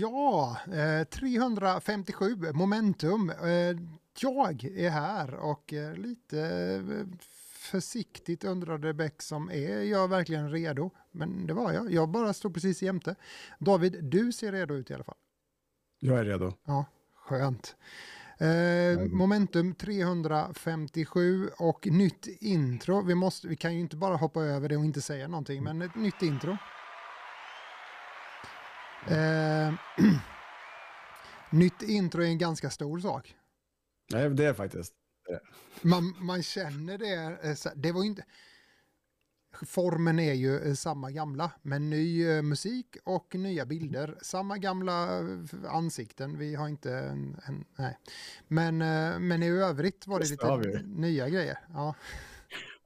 Ja, eh, 357 momentum. Eh, jag är här och eh, lite eh, försiktigt undrade Beck som är jag verkligen redo? Men det var jag. Jag bara stod precis jämte. David, du ser redo ut i alla fall. Jag är redo. Ja, skönt. Eh, momentum 357 och nytt intro. Vi, måste, vi kan ju inte bara hoppa över det och inte säga någonting, men ett nytt intro. Eh, nytt intro är en ganska stor sak. Nej, det är faktiskt. Man, man känner det. Eh, det var inte... Formen är ju eh, samma gamla, men ny eh, musik och nya bilder. Samma gamla ansikten. Vi har inte en... en nej. Men, men i övrigt var det, lite nya grejer. Ja.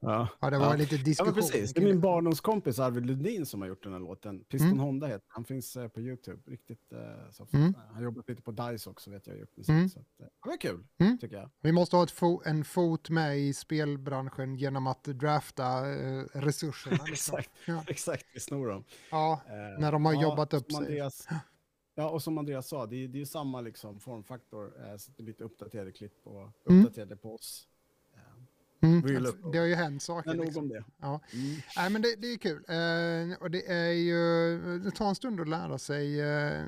Ja, ja det var ja. lite diskussion. Ja, precis. Det är min barndomskompis Arvid Lundin som har gjort den här låten. Piston mm. Honda heter han. finns uh, på YouTube. Riktigt, uh, så, mm. Han jobbat lite på DICE också vet jag. Gjort musik, mm. så att, uh, det var kul, mm. tycker jag. Vi måste ha fo en fot med i spelbranschen genom att drafta resurserna. Liksom. exakt, ja. exakt, vi snor dem. Ja, när de har jobbat upp sig. Andreas, ja, och som Andreas sa, det är, det är samma liksom, formfaktor. Eh, lite uppdaterade klipp och mm. uppdaterade på oss. Mm, alltså, det har ju hänt saker. Liksom. det. Ja. Mm. Nej, men det, det är kul. Eh, och det är ju, det tar en stund att lära sig eh,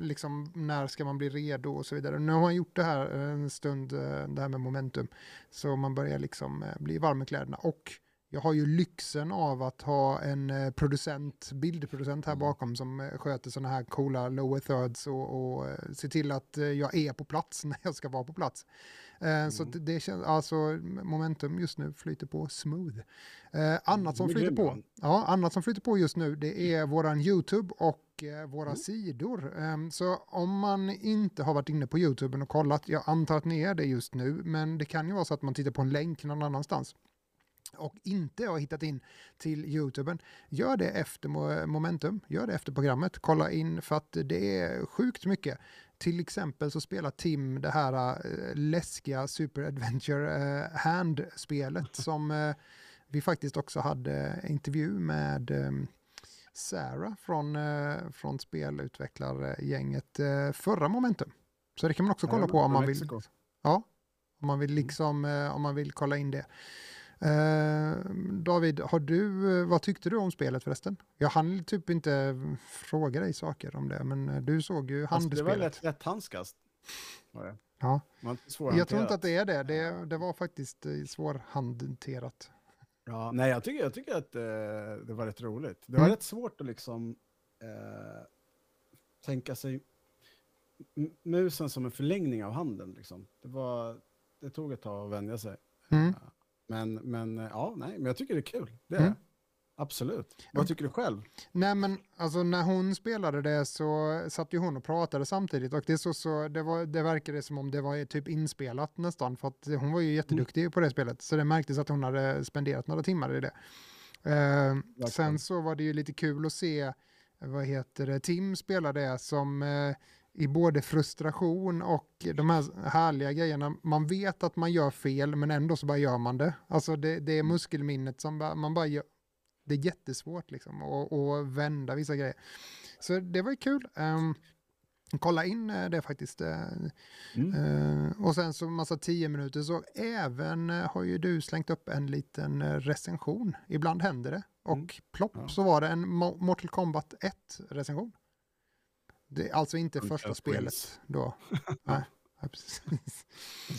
liksom, när ska man bli redo och så vidare. Nu har man gjort det här en stund, eh, det här med momentum. Så man börjar liksom eh, bli varm i kläderna. Och jag har ju lyxen av att ha en eh, producent, bildproducent här mm. bakom som sköter sådana här coola lower thirds och, och ser till att jag är på plats när jag ska vara på plats. Mm. Så det känns, alltså momentum just nu flyter på smooth. annat som flyter på, ja, annat som flyter på just nu det är våran YouTube och våra mm. sidor. Ehm, så om man inte har varit inne på YouTube och kollat, jag antar att ni är det just nu, men det kan ju vara så att man tittar på en länk någon annanstans och inte har hittat in till YouTuben, gör det efter momentum, gör det efter programmet, kolla in för att det är sjukt mycket. Till exempel så spelar Tim det här äh, läskiga Super Adventure äh, Hand-spelet som äh, vi faktiskt också hade intervju med Sarah från, från spelutvecklargänget förra momentum. Så det kan man också kolla på om man vill. Ja, om man vill liksom, om man vill kolla in det. Eh, David, har du, eh, vad tyckte du om spelet förresten? Jag hann typ inte fråga dig saker om det, men eh, du såg ju handspelet. Alltså, det var lätt lätthandskas. Ja. Jag tror inte att det är det. Det, det var faktiskt svårhanterat. Ja, nej, jag tycker, jag tycker att eh, det var rätt roligt. Det var mm. rätt svårt att liksom eh, tänka sig musen som en förlängning av handen. Liksom. Det, var, det tog ett tag att vänja sig. Mm. Men, men ja, nej, men jag tycker det är kul. Det är mm. Absolut. Vad tycker du själv? Nej men alltså när hon spelade det så satt ju hon och pratade samtidigt och det, så, så, det, var, det verkade som om det var typ inspelat nästan för att hon var ju jätteduktig mm. på det spelet så det märktes att hon hade spenderat några timmar i det. Uh, sen så var det ju lite kul att se vad heter det, Tim spela det som uh, i både frustration och de här härliga grejerna. Man vet att man gör fel men ändå så bara gör man det. Alltså det, det är mm. muskelminnet som bara, man bara gör. Det är jättesvårt liksom att vända vissa grejer. Så det var ju kul. Um, kolla in eh, det faktiskt. Eh, mm. Uh, och sen så massa tio minuter så även har ju du slängt upp en liten recension. Ibland händer det. Och mm. plopp ja. så var det en Mortal Kombat 1 recension. Det är alltså inte första Prince. spelet då. Nej, precis.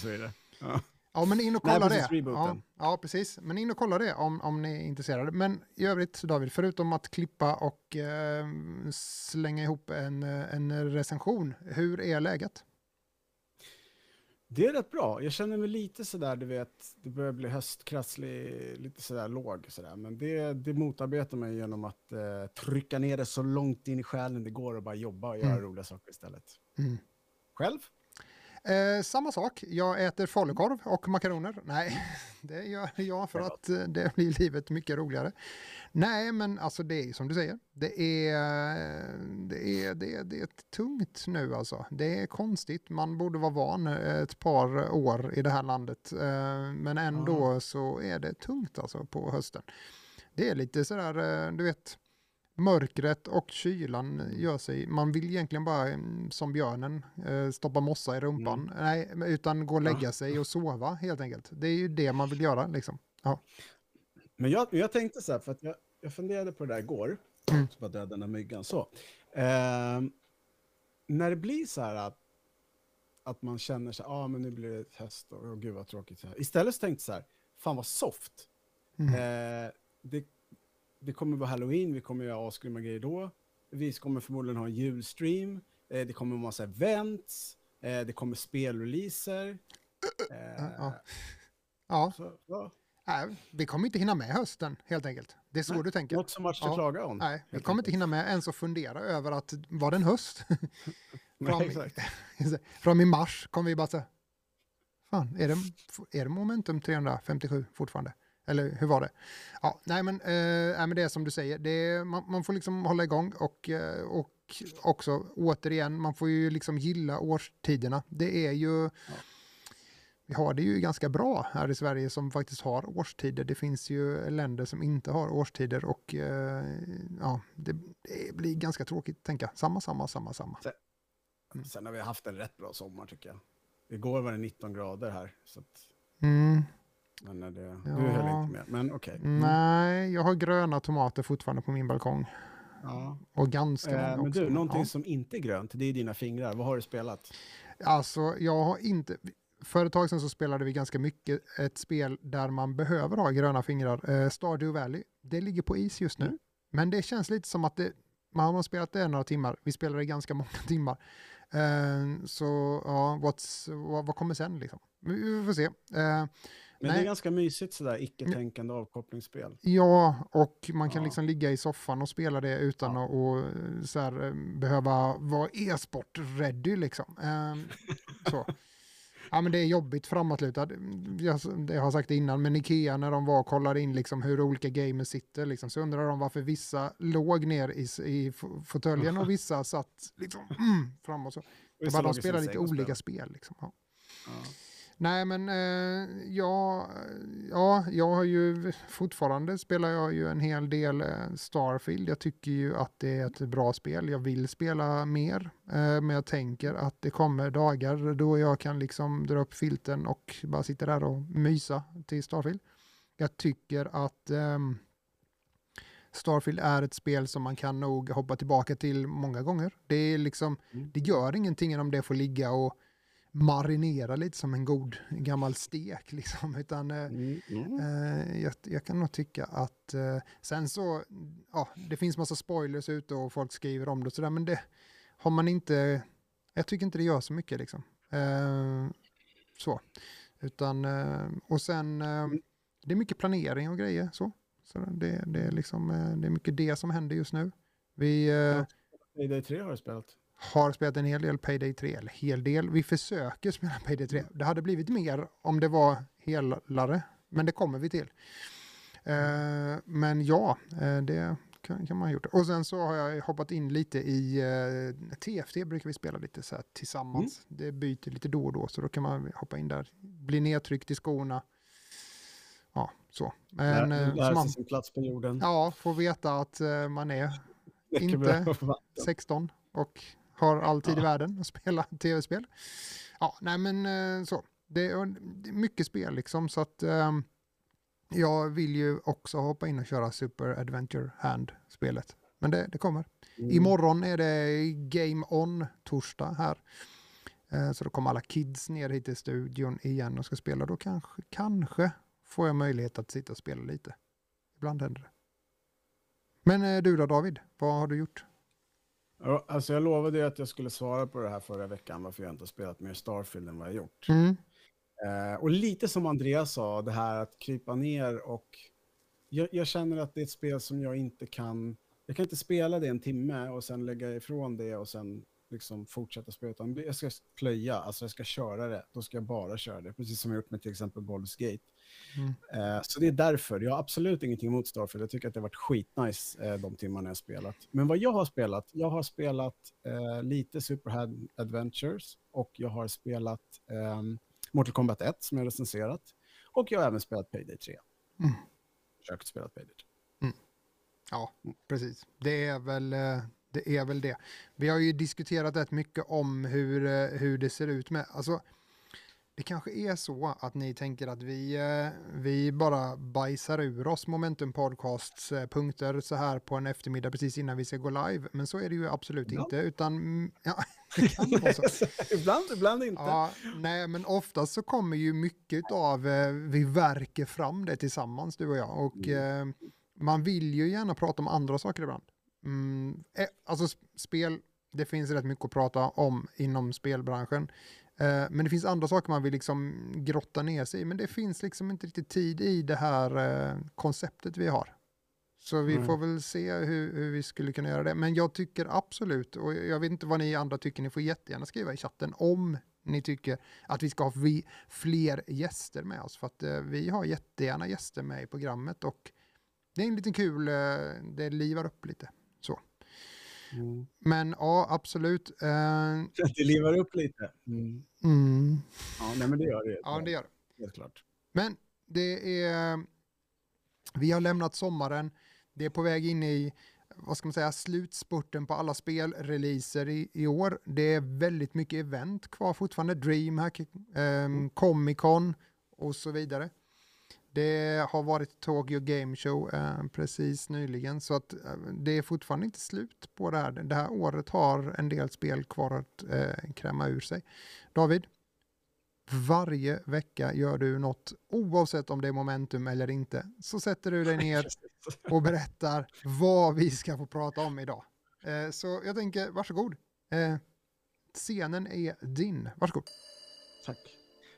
Så är det. Ja. Ja, men in och kolla Nej, det. Ja, ja, precis. Men in och kolla det om, om ni är intresserade. Men i övrigt, David, förutom att klippa och eh, slänga ihop en, en recension, hur är läget? Det är rätt bra. Jag känner mig lite sådär, du vet, det börjar bli höstkrasslig, lite sådär låg sådär. Men det, det motarbetar mig genom att eh, trycka ner det så långt in i själen det går och bara jobba och göra mm. roliga saker istället. Mm. Själv? Eh, samma sak, jag äter falukorv och makaroner. Nej, det gör jag för att eh, det blir livet mycket roligare. Nej, men alltså det är som du säger. Det är, det är, det är, det är tungt nu alltså. Det är konstigt. Man borde vara van ett par år i det här landet. Eh, men ändå så är det tungt alltså på hösten. Det är lite sådär, eh, du vet, mörkret och kylan gör sig, man vill egentligen bara mm, som björnen eh, stoppa mossa i rumpan, Mm. nej, utan gå och lägga sig och sova helt enkelt. Det är ju det man vill göra liksom. Ja. Men jag, jag tänkte så här, för att jag, jag funderade på det där igår, Mm. så bara döda den där myggan så. Ehm, när det blir så här att, att man känner sig, ja ah, men nu blir det höst och oh, gud vad tråkigt. Så här. Istället så tänkte jag så här, fan vad soft. Mm. Eh, det, det kommer vara halloween, vi kommer göra asgrymma grejer då. Vi kommer förmodligen ha en julstream, eh, det kommer en massa events, eh, det kommer spelreleaser. Eh, Ja. Ja, så, ja. nej, vi kommer inte hinna med hösten helt enkelt. Det är så Nej, du tänker. Något som man ska Ja. klaga om. Nej, vi kommer inte hinna med ens att fundera över att var det en höst? Nej, fram, exakt. fram i mars kommer vi bara säga, fan, är det, är det momentum 357 fortfarande? Eller hur var det? Ja, nej men, eh, nej, men det är som du säger, det är, man, man får liksom hålla igång och, eh, och också återigen, man får ju liksom gilla årstiderna. Det är ju, vi har det ju ganska bra här i Sverige som faktiskt har årstider. Det finns ju länder som inte har årstider och eh, ja, det, det blir ganska tråkigt att tänka. Samma, samma, samma, samma. Mm. Sen har vi haft en rätt bra sommar tycker jag. Igår var det 19 grader här. Så att, Mm. Men det, Ja. Du höll inte med, men okej. Mm. Nej, jag har gröna tomater fortfarande på min balkong. Ja. Och ganska Eh, många men också. du, någonting ja. som inte är grönt, det är dina fingrar. Vad har du spelat? Alltså, jag har inte... För ett tag sedan så spelade vi ganska mycket ett spel där man behöver ha gröna fingrar. Eh, Stardew Valley. Det ligger på is just nu. Mm. Men det känns lite som att det, man har spelat det några timmar. Vi spelade ganska många timmar. Eh, så ja, what's, vad, vad kommer sen liksom? Vi, vi får se. Eh, Men det Nej. är ganska mysigt sådär icke-tänkande avkopplingsspel. Ja, och man kan Ja. liksom ligga i soffan och spela det utan att och, så här, eh, behöva vara e-sport-ready liksom. Ehm, så. Ja, men det är jobbigt framåtlutad. Jag, jag har sagt det innan, men Ikea när de var och kollade in liksom hur olika gamers sitter, liksom, så undrar de varför vissa låg ner i, i fåtöljen och vissa satt liksom, mm, fram och så. Det Vissa var de spelar lite och olika spel. Liksom. Ja. Ja. Nej, men eh, ja, ja, jag har ju fortfarande spelar jag ju en hel del eh, Starfield. Jag tycker ju att det är ett bra spel. Jag vill spela mer, eh, men jag tänker att det kommer dagar då jag kan liksom dra upp filten och bara sitta där och mysa till Starfield. Jag tycker att ehm, Starfield är ett spel som man kan nog hoppa tillbaka till många gånger. Det är liksom, Mm. det gör ingenting om det får ligga och marinera lite som en god gammal stek liksom, utan eh, Mm. Mm. eh, jag, jag kan nog tycka att eh, sen så, ja, det finns massa spoilers ute och folk skriver om det och sådär, men det har man inte, jag tycker inte det gör så mycket liksom. Eh, så, utan, eh, och sen, eh, det är mycket planering och grejer så. Så det, det, är liksom, det är mycket det som händer just nu. Vi eh, Payday 3 har du spelat. Har spelat en hel del Payday 3, eller hel del. Vi försöker spela Payday 3. Det hade blivit mer om det var helare, men det kommer vi till. Eh, men ja, eh, det kan, kan man ha gjort. Och sen så har jag hoppat in lite i eh, TFT, brukar vi spela lite så här tillsammans. Det byter lite då och då, så då kan man hoppa in där. Bli nedtryckt i skorna. Ja, så. Men Lär, lär man, sin plats på jorden. ja, får veta att man är inte bra vatten. 16 och har all tid i Ja. världen att spela tv-spel. Ja, nej men eh, så. Det är, mycket spel liksom så att ehm, jag vill ju också hoppa in och köra Super Adventure Hand-spelet. Men det, det kommer. Mm. Imorgon är det Game On torsdag här. Eh, Så då kommer alla kids ner hit till studion igen och ska spela. Då kanske, kanske får jag möjlighet att sitta och spela lite. Ibland händer det. Men eh, du då David, vad har du gjort? Alltså jag lovade ju att jag skulle svara på det här förra veckan, varför jag inte har spelat mer Starfield än vad jag gjort. Mm. Eh, och lite som Andreas sa, det här att krypa ner och... Jag, jag känner att det är ett spel som jag inte kan... Jag kan inte spela det en timme och sen lägga ifrån det och sen liksom fortsätta spela. Utan jag ska plöja, alltså jag ska köra det. Då ska jag bara köra det, precis som jag gjort med till exempel Baldur's Gate. Mm. Eh, så det är därför. Jag har absolut ingenting emot Starfield. Jag tycker att det har varit skitnice eh, de timmarna jag spelat. Men vad jag har spelat, jag har spelat eh, lite Superhand Adventures och jag har spelat ehm, Mortal Kombat 1 som jag recenserat. Och jag har även spelat Payday 3. Mm. Försökt spela Payday 3. Ja, precis. Det är väl eh, det. Är väl det. Vi har ju diskuterat rätt mycket om hur, eh, hur det ser ut med, alltså det kanske är så att ni tänker att vi, eh, vi bara bajsar ur oss Momentum Podcasts punkter så här på en eftermiddag precis innan vi ska gå live. Men så är det ju absolut ja. inte, utan ja, det kan vara så. ibland, ibland inte. Ja, nej, men oftast så kommer ju mycket av, vi verkar fram det tillsammans du och jag. Och mm man vill ju gärna prata om andra saker ibland. Mm, eh, alltså spel, det finns rätt mycket att prata om inom spelbranschen. Eh, men det finns andra saker man vill liksom grotta ner sig i. Men det finns liksom inte riktigt tid i det här eh, konceptet vi har. Så vi mm. får väl se hur, hur, vi skulle kunna göra det. Men jag tycker absolut, och jag vet inte vad ni andra tycker, ni får jättegärna skriva i chatten om ni tycker att vi ska ha fler gäster med oss. För att eh, vi har jättegärna gäster med i programmet och det är en liten kul, det livar upp lite. Så. Mm. Men ja, absolut. Uh, det livar upp lite. Mm. Mm. Ja, nej, men det gör det. Ja, det gör det. Helt klart. Men det är, vi har lämnat sommaren. Det är på väg in i, vad ska man säga, slutspurten på alla spelreleaser i, i år. Det är väldigt mycket event kvar fortfarande. DreamHack, um, Comic Con och så vidare. Det har varit Tokyo Game Show eh, precis nyligen så att eh, det är fortfarande inte slut på det här. Det här året har en del spel kvar att eh, kräma ur sig. David, varje vecka gör du något oavsett om det är momentum eller inte. Så sätter du dig ner och berättar vad vi ska få prata om idag. Eh, så jag tänker, varsågod. Eh, scenen är din. Varsågod. Tack.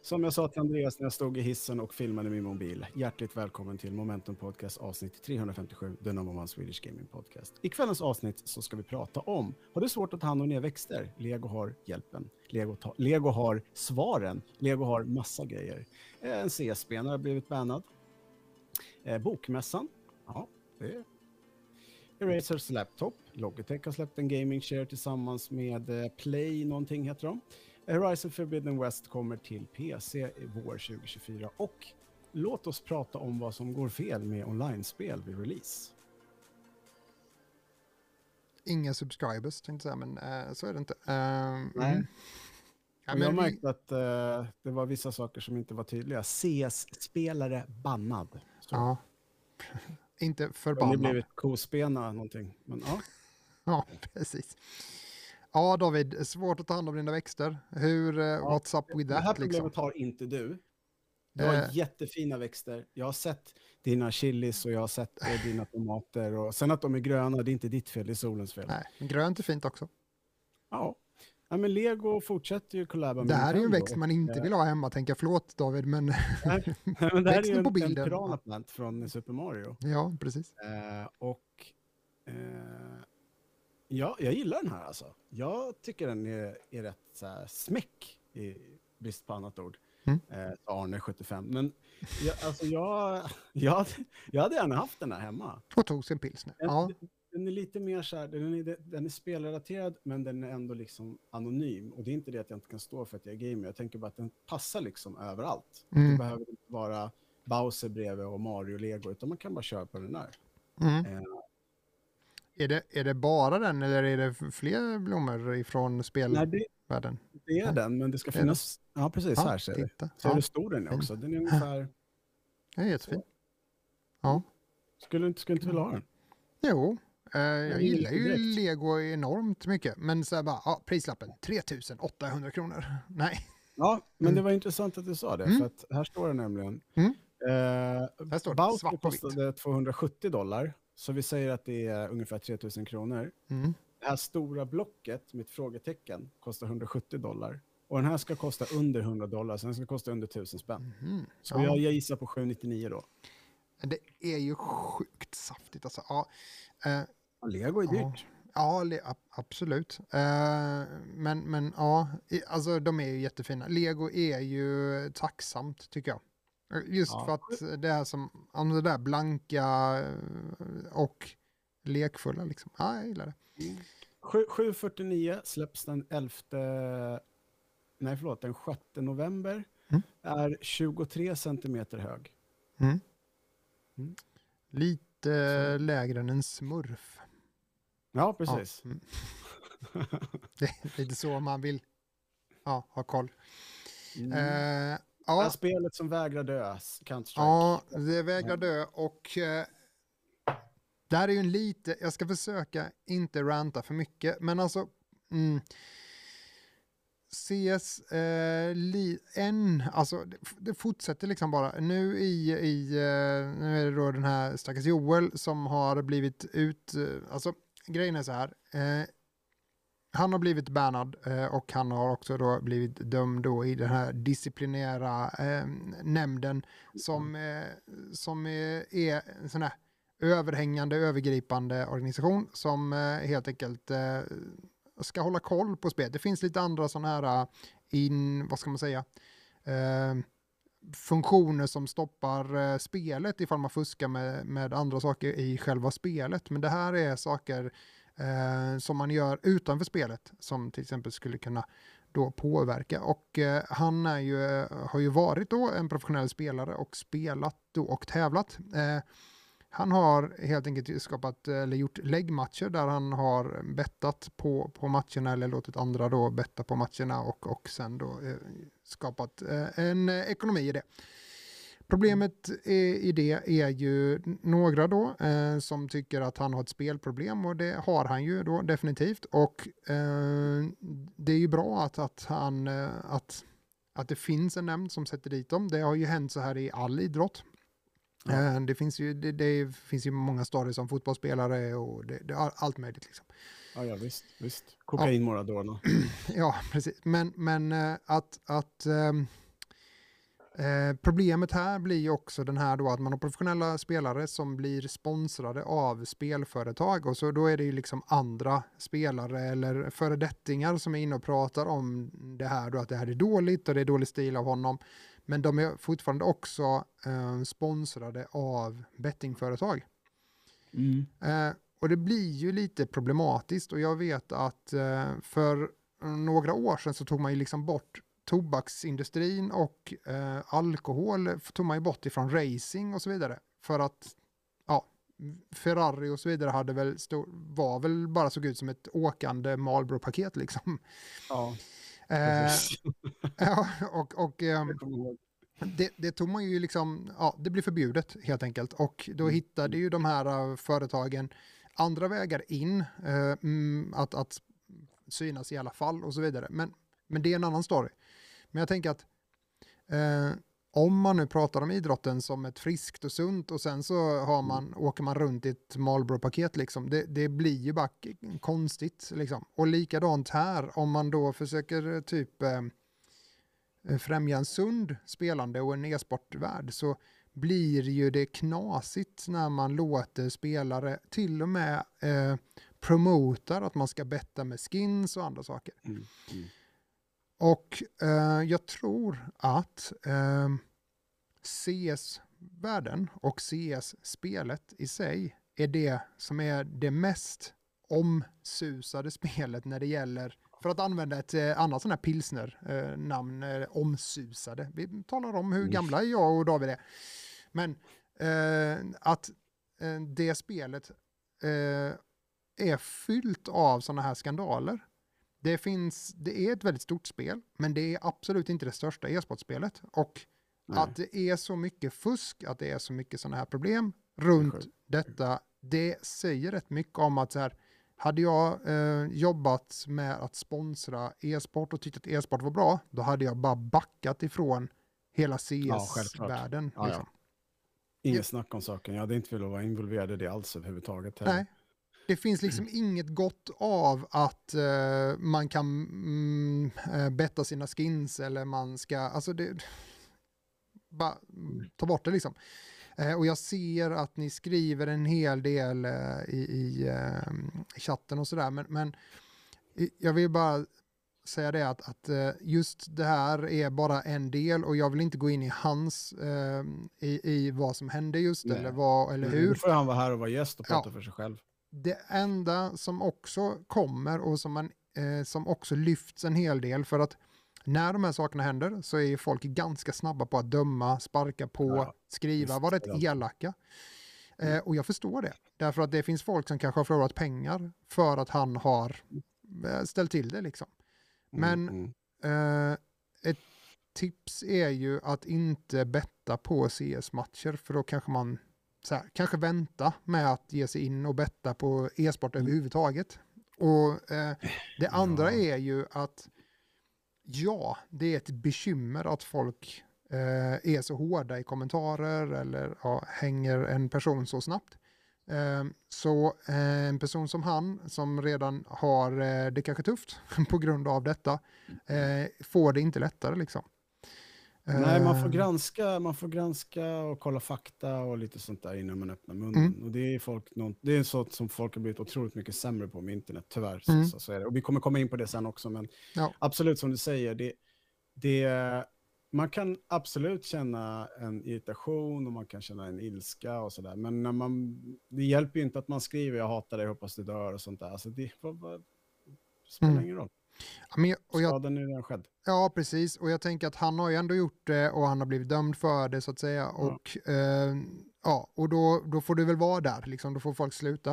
Som jag sa till Andreas när jag stod i hissen och filmade min mobil. Hjärtligt välkommen till Momentum Podcast avsnitt 357, The number one Swedish Gaming Podcast. I kvällens avsnitt så ska vi prata om, har du svårt att ta hand om nya växter? Lego har hjälpen. Lego, ta, Lego har svaren. Lego har massa grejer. Eh, en CS-spelare har blivit bannad. Eh, bokmässan, ja, det är Erasers Laptop. Logitech har släppt en gaming share tillsammans med eh, Play, någonting heter de. Horizon Forbidden West kommer till PC i vår 2024 och låt oss prata om vad som går fel med online-spel vid release. Inga subscribers tänkte jag säga, men uh, så är det inte. Uh, Nej. Mm. Ja, men jag har märkt att uh, det var vissa saker som inte var tydliga. CS-spelare bannad. Så. Ja, inte förbannad. Det har blivit kospena någonting. Men, ja. ja, precis. Ja, David, svårt att ta hand om dina växter. Hur, eh, ja, what's up with that? Det här problemet liksom? har inte du. Du har eh. jättefina växter. Jag har sett dina chilis och jag har sett eh, dina tomater. Och sen att de är gröna, det är inte ditt fel, det är solens fel. Nej, grönt är fint också. Ja. ja men Lego fortsätter ju kollaba med Det här är ju en växt man inte vill ha hemma, tänker jag. Förlåt David, men, Nej, men det här är ju en, på bilden. en från Super Mario. Ja, precis. Eh, och eh, Ja, jag gillar den här alltså. Jag tycker den är, är rätt så här, smäck, i brist på annat ord. Mm. Eh, Arne 75. Men jag, alltså jag, jag, jag hade gärna haft den här hemma. Och tog sin pilsner. Den, ja. den är lite mer så här, den är, den är spelrelaterad men den är ändå liksom anonym. Och det är inte det att jag inte kan stå för att jag är gamer. Jag tänker bara att den passar liksom överallt. Mm. Det behöver inte vara Bowser bredvid och Mario-lego utan man kan bara köra på den där. Mm. Eh, är det, är det bara den eller är det fler blommor ifrån spelvärlden? det, det, är ja. den, men det ska finnas... Det. Ja, precis. Ja, här ser du. Så ja. är det stor den är också. Den är ungefär... Den är jättefin. Ja. Skulle du inte, skulle inte vilja ha den? Jo, eh, jag gillar ju direkt. lego enormt mycket. Men så här bara, ja, prislappen 3800 kronor. Nej. Ja, men mm. det var intressant att du sa det. Mm. För att här står det nämligen. Mm. Eh, här står det, Bowser kostade 270 dollar så vi säger att det är ungefär 3000 kronor. Mm. Det här stora blocket med ett frågetecken kostar 170 dollar. Och den här ska kosta under 100 dollar, så den ska kosta under 1000 spänn. Mm. Så ja. jag, jag gissar på 799 då. Det är ju sjukt saftigt alltså. Ja, eh, Lego är dyrt. Ja, ja absolut. Eh, men, men ja, alltså de är ju jättefina. Lego är ju tacksamt tycker jag. Just ja. för att det är som, om det där blanka eh, och lekfulla liksom. Ja, jag gillar det. Mm. 7.49 släpps den 11, nej förlåt, den 6 november. Mm. Är 23 centimeter hög. Mm. Mm. Lite inte lägre än en smurf. Ja, precis. Ja, mm. det är lite så man vill ja, ha koll. Mm. Eh, Det här ja, spelet som vägrar dö, Counter-Strike. ja, det vägrar dö och eh, det här är ju en lite, jag ska försöka inte ranta för mycket, men alltså mm, CS eh, li, en, alltså det, det fortsätter liksom bara. Nu i, i eh, nu är det då den här stackars Joel som har blivit ut, eh, alltså grejen är så här, eh, han har blivit bannad eh, och han har också då blivit dömd då i den här disciplinära eh, nämnden som, eh, som är en sån här överhängande, övergripande organisation som eh, helt enkelt ska hålla koll på spel. Det finns lite andra sådana här in, vad ska man säga, funktioner som stoppar spelet ifall man fuskar med, med andra saker i själva spelet. Men det här är saker eh, som man gör utanför spelet som till exempel skulle kunna då påverka. Och eh, han är ju, eh, har ju varit då en professionell spelare och spelat då och tävlat. Eh, han har helt enkelt skapat eh, eller gjort läggmatcher där han har bettat på, på matcherna eller låtit andra då betta på matcherna och, och sen då eh, skapat eh, en eh, ekonomi i det. Problemet i, det är ju några då eh, som tycker att han har ett spelproblem och det har han ju då definitivt och eh, det är ju bra att, att han eh, att, att det finns en nämnd som sätter dit dem. Det har ju hänt så här i all idrott. Ja. Eh, Det, finns ju, det, det finns ju många stadier som fotbollsspelare och det, det är allt möjligt. Liksom. Ja, ja, visst. visst. Kokain Maradona. Ja, precis. Men, men eh, att, att ehm, eh, problemet här blir ju också den här då att man har professionella spelare som blir sponsrade av spelföretag och så då är det ju liksom andra spelare eller föredettingar som är inne och pratar om det här då att det här är dåligt och det är dålig stil av honom. Men de är fortfarande också eh, sponsrade av bettingföretag. Mm. Eh, och det blir ju lite problematiskt och jag vet att eh, för några år sedan så tog man ju liksom bort tobaksindustrin och eh, alkohol tog man ju bort ifrån racing och så vidare. För att ja, Ferrari och så vidare hade väl stå, var väl bara såg ut som ett åkande Marlboro-paket liksom. Ja, Eh, ja, och, och ihåg. det, det tog man ju liksom, ja, det blir förbjudet helt enkelt. Och då Mm. hittade ju de här eh, företagen andra vägar in, eh, mm, att, att synas i alla fall och så vidare. Men, men det är en annan story. Men jag tänker att eh, om man nu pratar om idrotten som ett friskt och sunt och sen så har man, åker man runt i ett Marlboro-paket liksom, det, det blir ju bara konstigt liksom. Och likadant här, om man då försöker eh, typ eh, eh, främja en sund spelande och en e-sportvärld så blir ju det knasigt när man låter spelare till och med eh, promotar att man ska betta med skins och andra saker. Mm. Mm. Och eh, jag tror att eh, CS-världen och CS-spelet i sig är det som är det mest omsusade spelet när det gäller, för att använda ett eh, annat sån här pilsner-namn, eh, omsusade. Vi talar om hur gamla jag och David är. Men eh, att eh, det spelet eh, är fyllt av sådana här skandaler. Det, finns, det är ett väldigt stort spel, men det är absolut inte det största e-sportspelet. Och Nej. att det är så mycket fusk, att det är så mycket sådana här problem runt sjukt. detta, det säger rätt mycket om att så här, hade jag eh, jobbat med att sponsra e-sport och tyckt att e-sport var bra, då hade jag bara backat ifrån hela. CS-världen. Ja, ja. liksom. Inget snack om saken. Jag hade inte velat vara involverad i det alls överhuvudtaget. Nej. Det finns liksom inget gott av att eh, man kan mm, eh, betta sina skins eller man ska, alltså det, bara mm, ta bort det liksom. Eh, och jag ser att ni skriver en hel del i, i chatten och sådär, men, men jag vill bara säga det att, att just det här är bara en del och jag vill inte gå in i hans, eh, i, i vad som hände just Nej. eller vad, eller Nu hur. får han vara här och vara gäst och Ja. prata för sig själv. Det enda som också kommer och som, man, eh, som också lyfts en hel del för att när de här sakerna händer så är ju folk ganska snabba på att döma, sparka på, Ja, skriva, vara rätt alltid. elaka. Eh, och jag förstår det, därför att det finns folk som kanske har förlorat pengar för att han har eh, ställt till det liksom. Men Mm, mm. eh, ett tips är ju att inte betta på CS-matcher, för då kanske man här, kanske vänta med att ge sig in och betta på e-sport Mm. överhuvudtaget. Och eh, det andra Ja. är ju att ja, det är ett bekymmer att folk eh, är så hårda i kommentarer eller ja, hänger en person så snabbt. Eh, så eh, en person som han, som redan har eh, det kanske tufft på grund av detta, eh, får det inte lättare liksom. Nej, man får, Eh, granska, man får granska och kolla fakta och lite sånt där innan man öppnar munnen. Mm. Och det är, folk, det är sånt som folk har blivit otroligt mycket sämre på med internet, tyvärr. Mm. Så, så är det. Och vi kommer komma in på det sen också, men Ja. absolut som du säger, det, det, man kan absolut känna en irritation och man kan känna en ilska och sådär. Men när man, det hjälper ju inte att man skriver jag hatar dig, hoppas du dör och sånt där. Alltså det, vad, vad, spelar Mm. ingen roll. Ja, men och jag, Skadan är redan skedd. Ja, precis. Och jag tänker att han har ju ändå gjort det och han har blivit dömd för det så att säga. Och, eh, ja, och då, då får du väl vara där, liksom. då får folk sluta.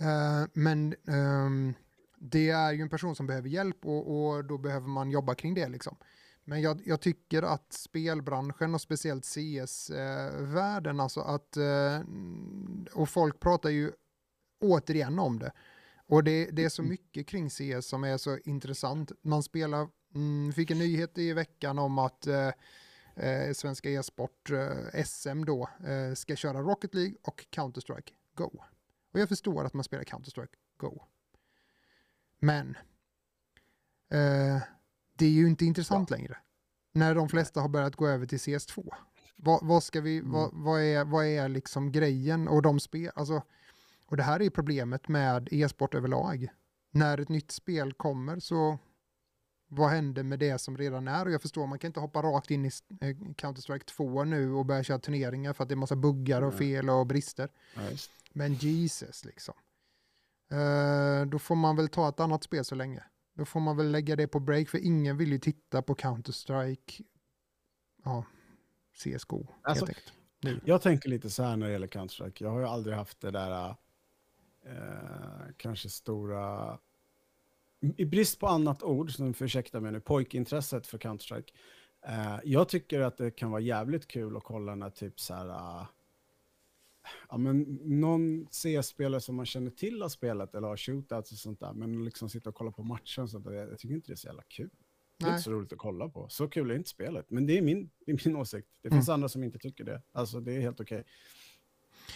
Eh, men ehm, det är ju en person som behöver hjälp och, och då behöver man jobba kring det. Liksom. Men jag, jag tycker att spelbranschen och speciellt CS-världen, alltså att, eh, och folk pratar ju återigen om det. Och det, det är så mycket kring CS som är så intressant. Man spelar, mm, fick en nyhet i veckan om att eh, eh, Svenska e-sport, eh, SM då, eh, ska köra Rocket League och Counter-Strike Go. Och jag förstår att man spelar Counter-Strike Go. Men eh, det är ju inte intressant längre. När de flesta har börjat gå över till CS2. Vad, vad ska vi, Mm. vad, vad, är, vad är liksom grejen? Och de spel, alltså, och det här är problemet med e-sport överlag. När ett nytt spel kommer så vad händer med det som redan är? Och jag förstår, man kan inte hoppa rakt in i eh, Counter-Strike 2 nu och börja köra turneringar för att det är massa buggar och fel och brister. Just. Men Jesus liksom. Eh, då får man väl ta ett annat spel så länge. Då får man väl lägga det på break för ingen vill ju titta på Counter-Strike. Ja, CSGO Alltså, helt enkelt. Nu. Jag tänker lite så här när det gäller Counter-Strike. Jag har ju aldrig haft det där eh, kanske stora, i brist på annat ord, som för ursäkta mig nu, pojkintresset för Counter-Strike. Eh, jag tycker att det kan vara jävligt kul att kolla när typ så här, eh, ja men någon CS-spelare som man känner till har spelat eller har shootouts och sånt där, men liksom sitta och kolla på matcher och sånt där, jag tycker inte det är så jävla kul. Det är Nej. inte så roligt att kolla på. Så kul är inte spelet. Men det är min, det är min åsikt. Det Mm. finns andra som inte tycker det. Alltså det är helt okej. Helt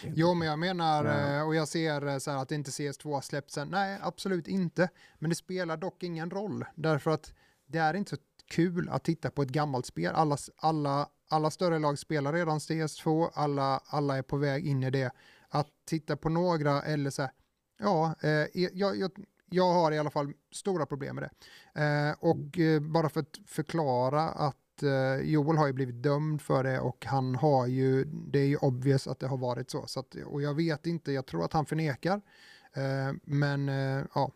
Jo, men jag menar, Ja. eh, och jag ser eh, så här att inte CS2 har släppts än. Nej, absolut inte. Men det spelar dock ingen roll, därför att det är inte så kul att titta på ett gammalt spel. Alla, alla, alla större lag spelar redan CS2, alla, alla är på väg in i det. Att titta på några eller så här, ja, eh, jag, jag, jag har i alla fall stora problem med det. Eh, och eh, bara för att förklara att eh, Joel har ju blivit dömd för det och han har ju, det är ju obvious att det har varit så. så att, och jag vet inte, jag tror att han förnekar. Eh, men eh, ja,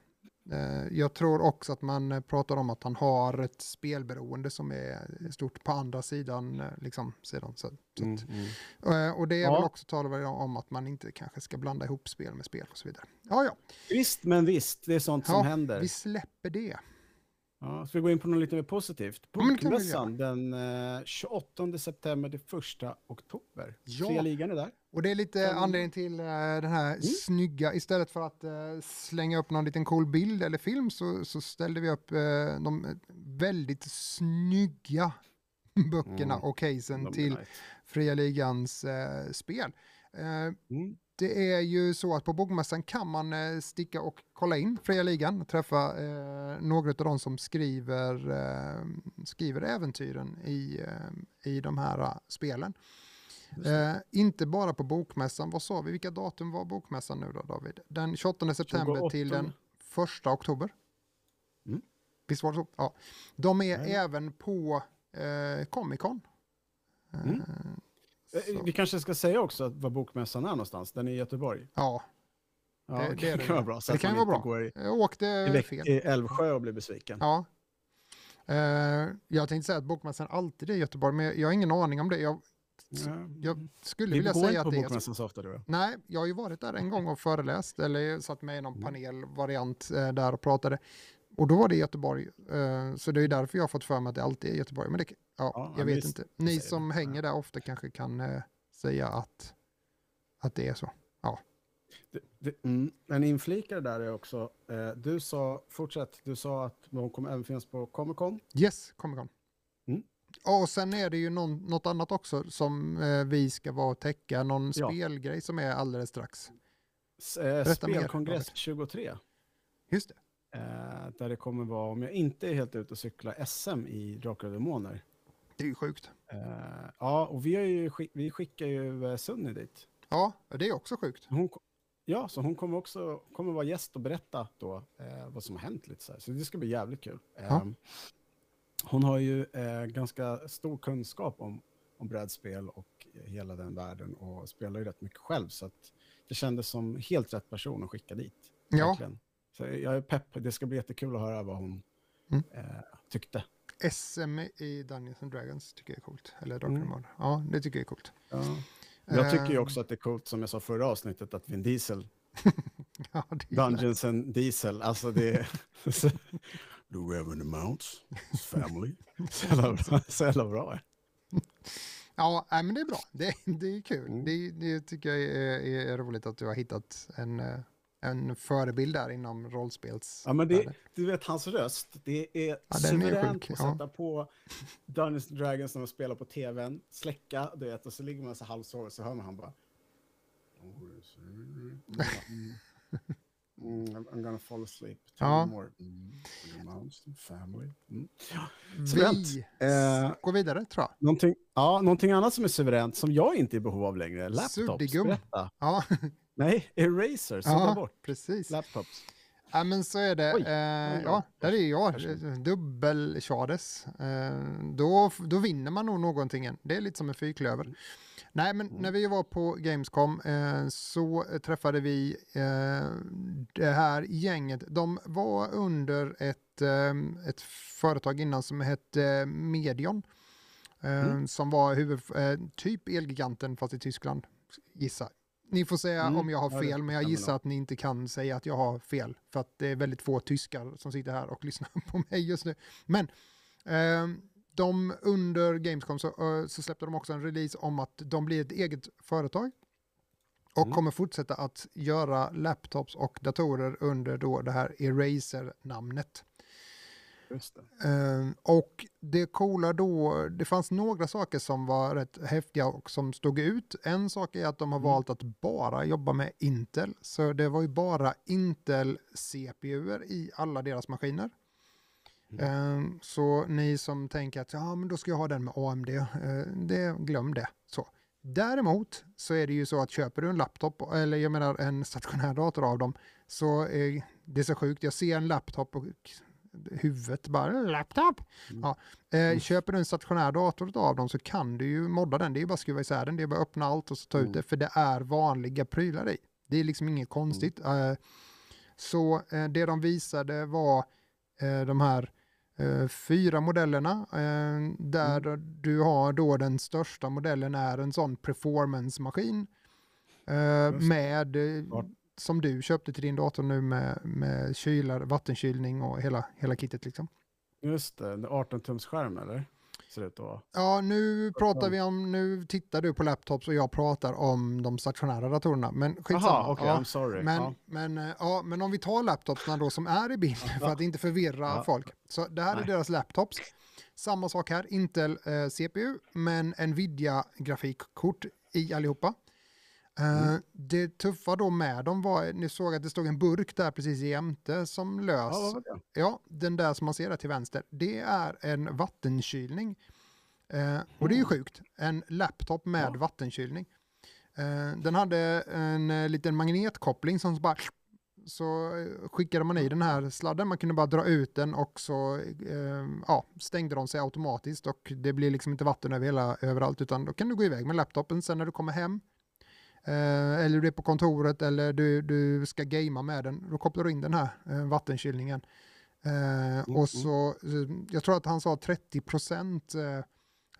jag tror också att man pratar om att han har ett spelberoende som är stort på andra sidan. Liksom, sidan så, så Mm, att, mm. och det är Ja. väl också talar om att man inte kanske ska blanda ihop spel med spel och så vidare. Ja, ja, Visst, men visst, det är sånt Ja, som händer. vi släpper det. Ja, ska vi gå in på något lite mer positivt? Bokmässan den eh, 28 september till 1 oktober. Ja. Fria ligan är där. Och det är lite Kan- anledningen till eh, den här Mm. snygga, istället för att eh, slänga upp någon liten cool bild eller film så, så ställde vi upp eh, de väldigt snygga böckerna Mm. och casen till nice. Fria Ligans eh, spel. Eh, Mm. Det är ju så att på Bokmässan kan man eh, sticka och kolla in Fria Ligan och träffa eh, några av de som skriver, eh, skriver äventyren i, eh, i de här eh, spelen. Eh, inte bara på Bokmässan, vad sa vi, vilka datum var Bokmässan nu då David? Den 28 september 28. till den 1 oktober. Mm. Visst var det så? Ja. De är Nej. även på eh, Comic Con. Eh, Mm. Eh, så- Vi kanske ska säga också att var bokmässan är någonstans. Den är i Göteborg. Ja, Ja, Det- det, det kan vara bra. Så Det kan vara inte bra. går i, jag åkte i, fel. i Älvsjö och blir besviken. Ja. Eh, jag tänkte säga att Bokmässan alltid är i Göteborg, men jag har ingen aning om det. Jag Ja. Jag skulle Vi vilja går säga inte att på det är så. bokmässan så ofta du. Nej, jag har ju varit där en gång och föreläst eller satt med i någon Mm. panelvariant eh, där och pratade. Och då var det Göteborg. Eh, så det är därför jag har fått för mig att det alltid är Göteborg. Men det, ja, Ja, jag vet inte. Ni som det. hänger där ofta kanske kan eh, säga att, att det är så. Det, det, mm. En inflikare där är också, eh, du sa, fortsätt, du sa att de kommer även finnas på Comic Con. Yes, Comic Con. Mm. Och sen är det ju någon, något annat också som eh, vi ska vara och täcka. Någon Ja. spelgrej som är alldeles strax. S- Eh, mer, Spelkongress Robert. 23. Just det. Eh, där det kommer vara, om jag inte är helt ute och cyklar, SM i Drakar och Demoner. Det är ju sjukt. Eh, ja, och vi, ju, vi skickar ju eh, Sunny dit. Ja, det är också sjukt. Hon, ja, så hon kommer också kommer vara gäst och berätta då eh, vad som har hänt lite så här. Så det ska bli jävligt kul. Eh. Hon har ju eh, ganska stor kunskap om, om brädspel och hela den världen och spelar ju rätt mycket själv. Så att det kändes som helt rätt person att skicka dit. Ja, Verkligen. Så jag är pepp. Det ska bli jättekul att höra vad hon Mm. eh, tyckte. SM i Dungeons and Dragons tycker jag är coolt. Eller Drakar Mm. Ja, det tycker jag är coolt. Ja. Jag tycker ju också att det är coolt, som jag sa förra avsnittet, att Vin Diesel Ja. Dungeons and Diesel, alltså det är... Do we have any mounts? Family? Så jävla bra. Så jävla bra. Ja, men det är bra. Det, det är kul. Mm. Det, det tycker jag är, är roligt att du har hittat en, eh, en förebild där inom rollspels. Ja, men det, du vet hans röst, det är Ja, är suveränt sjuk, att ja. sätta på Dungeons Dragons när man spelar på tvn, släcka, du vet, och så ligger man så halvsover så hör man han bara... Mm, I'm gonna fall asleep. Two Ja. more. Mm. Family. Mm. suveränt. Vi Eh, går vidare tror jag. Någonting, ja, någonting annat som är suveränt som jag inte är i behov av längre. Laptops. Suddigum. Berätta. Ja, Nej, Eraser. Sudda ja bort. precis. Laptops. Ja, men så är det. Oj, Eh, ja, där är jag. Varsågod. Dubbel-Chades. Eh, då, då vinner man nog någonting. Det är lite som en fyrklöver. Mm. Nej, men när vi var på Gamescom eh, så träffade vi eh, det här gänget. De var under ett, eh, ett företag innan som hette Medion. Eh, Mm. Som var huvud, eh, typ Elgiganten fast i Tyskland. Gissa. Ni får säga Mm, om jag har fel, men jag gissar att ni inte kan säga att jag har fel. För att det är väldigt få tyskar som sitter här och lyssnar på mig just nu. Men ehm, de under Gamescom så, eh, så släppte de också en release om att de blir ett eget företag. Och Mm. kommer fortsätta att göra laptops och datorer under då det här Eraser-namnet. Ehm, och det coola då, det fanns några saker som var rätt häftiga och som stod ut. En sak är att de har Mm. valt att bara jobba med Intel. Så det var ju bara Intel-CPUer i alla deras maskiner. Mm. Ehm, så ni som tänker att ja, men då ska jag ha den med AMD, eh, det, glöm det. Så. Däremot så är det ju så att köper du en laptop, eller jag menar en stationär dator av dem, så är det är så sjukt. Jag ser en laptop och huvudet bara, laptop? Mm. Ja. Eh, köper du en stationär dator av dem så kan du ju modda den. Det är bara att skruva isär den, det är bara att öppna allt och så ta ut Mm. det, för det är vanliga prylar i. Det är liksom inget konstigt. Eh, så eh, det de visade var eh, de här eh, fyra modellerna eh, där du har då den största modellen är en sån performance-maskin med. Som du köpte till din dator nu med, med kylar, vattenkylning och hela, hela kittet liksom. Just det, en 18-tums skärm eller? Ser det ut att. Ja, nu pratar vi om, nu tittar du på laptops och jag pratar om de stationära datorerna. Men skitsamma. Jaha, okej, ja. I'm sorry. Men, ja. men, eh, ja, men om vi tar laptopsna då som är i bild för att inte förvirra Ja. folk. Så det här är Nej. deras laptops. Samma sak här, Intel eh, CPU men Nvidia grafikkort i allihopa. Eh, Mm. Det tuffa då med dem var, ni såg att det stod en burk där precis jämte som lös. Ja? Ja, den där som man ser där till vänster, det är en vattenkylning. Eh, och det är ju sjukt, en laptop med Mm. Ja. vattenkylning. Eh, den hade en eh, liten magnetkoppling som så bara så eh, skickade man i den här sladden, man kunde bara dra ut den och så eh, ja, stängde de sig automatiskt och det blir liksom inte vatten över hela, överallt utan då kan du gå iväg med laptopen sen när du kommer hem eh, eller du är på kontoret eller du, du ska gamea med den, då kopplar du in den här eh, vattenkylningen. Eh, mm. och så, eh, jag tror att han sa 30 procent eh,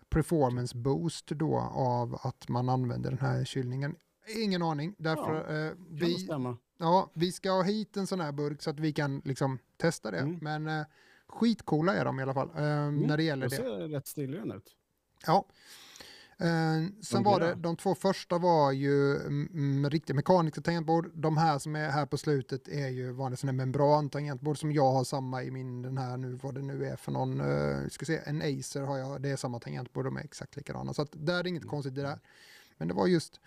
performance boost då av att man använder den här kylningen? Ingen aning, därför eh, det vi, ja, vi ska ha hit en sån här burk så att vi kan liksom testa det. Mm. Men eh, skitcoola är de i alla fall eh, när det gäller Då det. ser det rätt stilren ut. Ja. Eh, sen var det, de två första var ju mm, mm, riktiga mekaniska tangentbord. De här som är här på slutet är ju vanliga sådana membran-tangentbord som jag har samma i min, den här nu, vad det nu är för någon, uh, ska se, en Acer har jag, det är samma tangentbord, de är exakt likadana. Så att där är inget konstigt i det där. Men det var just,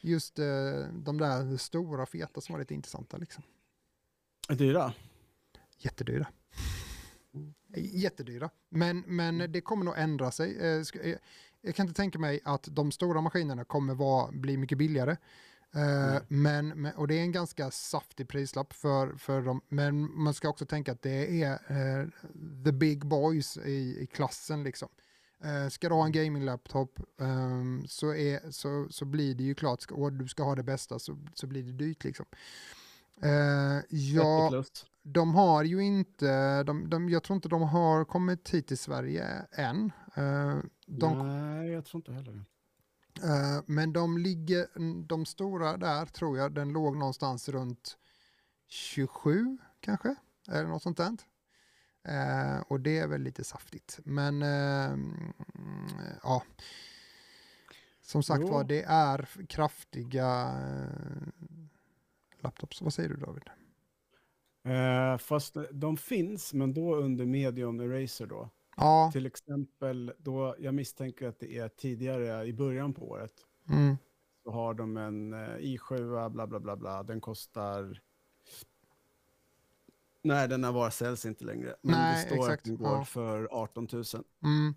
just eh, de där stora feta som var lite intressanta liksom. Dyra? Jättedyra. Jättedyra. Men, men det kommer nog ändra sig. Jag kan inte tänka mig att de stora maskinerna kommer vara, bli mycket billigare. Nej. men, och det är en ganska saftig prislapp för, för dem. Men man ska också tänka att det är eh, the big boys i, i klassen. Liksom. Eh, ska du ha en gaming-laptop ehm, så, är, så, så blir det ju klart, ska, och du ska ha det bästa så, så blir det dyrt. Liksom. Eh, 30 ja, de har ju inte, de, de, jag tror inte de har kommit hit till Sverige än. Eh, de, Nej, jag tror inte heller eh, men de ligger, de stora där tror jag, den låg någonstans runt 27 kanske, eller något sånt där. Eh, och det är väl lite saftigt. Men eh, ja, som sagt Jo. var, det är kraftiga eh, laptops. Vad säger du David? Eh, fast de finns, men då under medium eraser då. Ja, Till exempel då jag misstänker att det är tidigare i början på året. mm, Så har de en eh, i7 bla bla bla bla. Den kostar... Nej, den här var säljs inte längre. Men Nej, det står exakt. att den går Ja. för 18 000. Mm.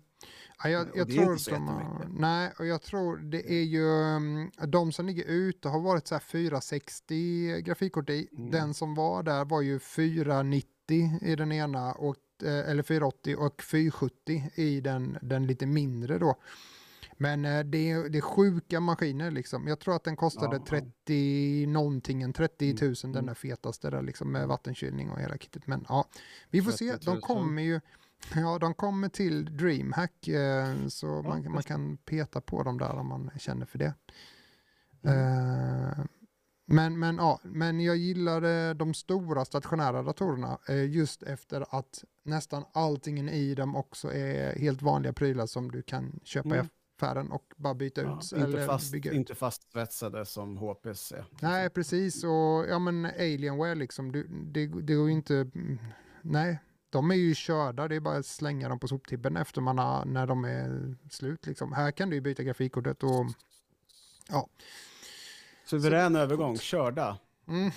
Ja, jag, jag det är tror inte så de har, nej, och jag tror det är ju um, de som ligger ute har varit så här 460 grafikkort i. Mm. Den som var där var ju 490 i den ena och eh, eller 480 och 470 i den, den lite mindre då. Men eh, det, är, det är sjuka maskiner liksom. Jag tror att den kostade Ja, ja. 30 någonting, en 30 000 Mm, den mm. där fetaste där liksom med vattenskyllning och hela kittet. Men ja, vi får se. 30 De 000. kommer ju Ja, de kommer till DreamHack eh, så man, man det. kan peta på dem där om man känner för det. Mm. Eh, men, men, ja, men jag gillade de stora stationära datorerna just efter att nästan allting i dem också är helt vanliga prylar som du kan köpa Mm. I affären och bara byta Ja, ut inte, eller fast, bygga inte fastsvetsade som HPC. Nej, precis. Och ja, men Alienware liksom, du, det, det går ju inte... mm, Nej, de är ju körda. Det är bara att slänga dem på soptippen efter man har, när de är slut. Liksom. Här kan du ju byta grafikkortet och... Ja. Suverän övergång, körda. Mm.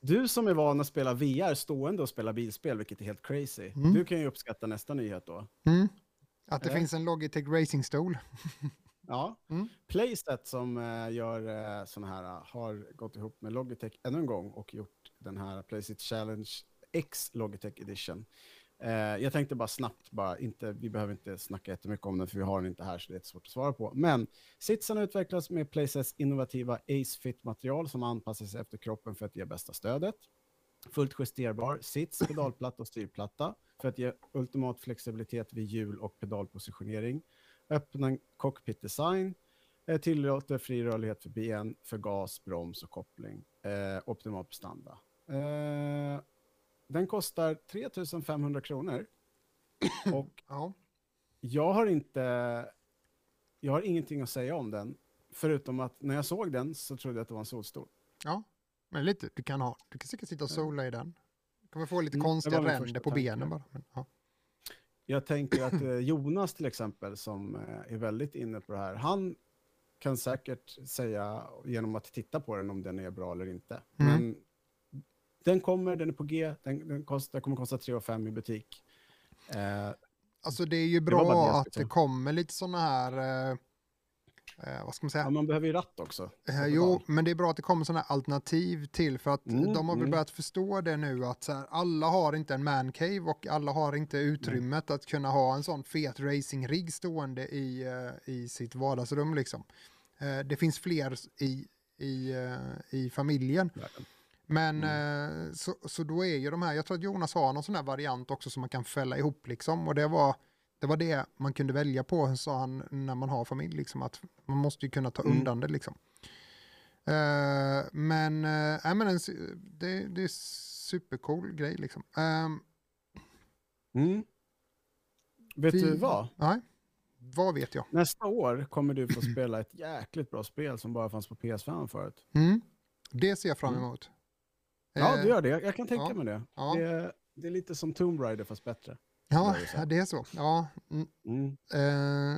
Du som är van att spela VR stående och spela bilspel, vilket är helt crazy. Mm. Du kan ju uppskatta nästa nyhet då. Mm. Att det finns en Logitech Racing-stol. Ja, Mm. Playset som eh, gör eh, såna här eh, har gått ihop med Logitech ännu en gång och gjort den här Playset Challenge X Logitech Edition. Jag tänkte bara snabbt, bara, inte, vi behöver inte snacka jättemycket om den för vi har den inte här så det är svårt att svara på. Men sitsen utvecklas med Playsets innovativa Ace Fit-material som anpassar sig efter kroppen för att ge bästa stödet. Fullt justerbar sits, pedalplatta och styrplatta för att ge ultimat flexibilitet vid hjul och pedalpositionering. Öppna cockpit-design, eh, tillåter fri rörlighet för ben, för gas, broms och koppling. Eh, optimal prestanda. Eh, den kostar 3 500 kronor. Och Ja. jag har inte... Jag har ingenting att säga om den. Förutom att när jag såg den så trodde jag att det var en solstol. ja, men lite. Du kan ha. Du kan säkert sitta och sola i den. Du kommer få lite Mm, konstiga ränder på tanke. benen bara. Men, ja. Jag tänker att eh, Jonas till exempel, som eh, är väldigt inne på det här, han kan säkert säga genom att titta på den om den är bra eller inte. Mm. Men den kommer, den är på G, den, den kostar, kommer kosta 3 5 i butik. Eh, Alltså det är ju bra det att det ta. kommer lite sådana här... Eh, eh, vad ska man säga? ja, man behöver ju ratt också. Eh, jo, men det är bra att det kommer sådana alternativ till för att Mm, de har väl mm. börjat förstå det nu att så här, alla har inte en mancave och alla har inte utrymmet att kunna ha en sån fet racingrigg stående i, eh, i sitt vardagsrum liksom. Eh, det finns fler i, i, eh, i familjen. Men Mm. eh, så, så då är ju de här, jag tror att Jonas har någon sån här variant också som man kan fälla ihop liksom och det var det var det man kunde välja på, sa han, när man har familj. Liksom, att man måste ju kunna ta Mm. undan det. Liksom. Eh, men uh, men en, det, det är supercool grej. Liksom. Ehm, Mm. Vet vi- du vad? Nej, vad vet jag? Nästa år kommer du få spela ett jäkligt bra spel som bara fanns på PS5 förut. Mm. Det ser jag fram Mm. emot. Ja, Eh, du gör det. Jag kan tänka ja. mig det. Ja. det. Det är lite som Tomb Raider fast bättre. Ja, det är så. ja, det är så. Ja, mm, Mm.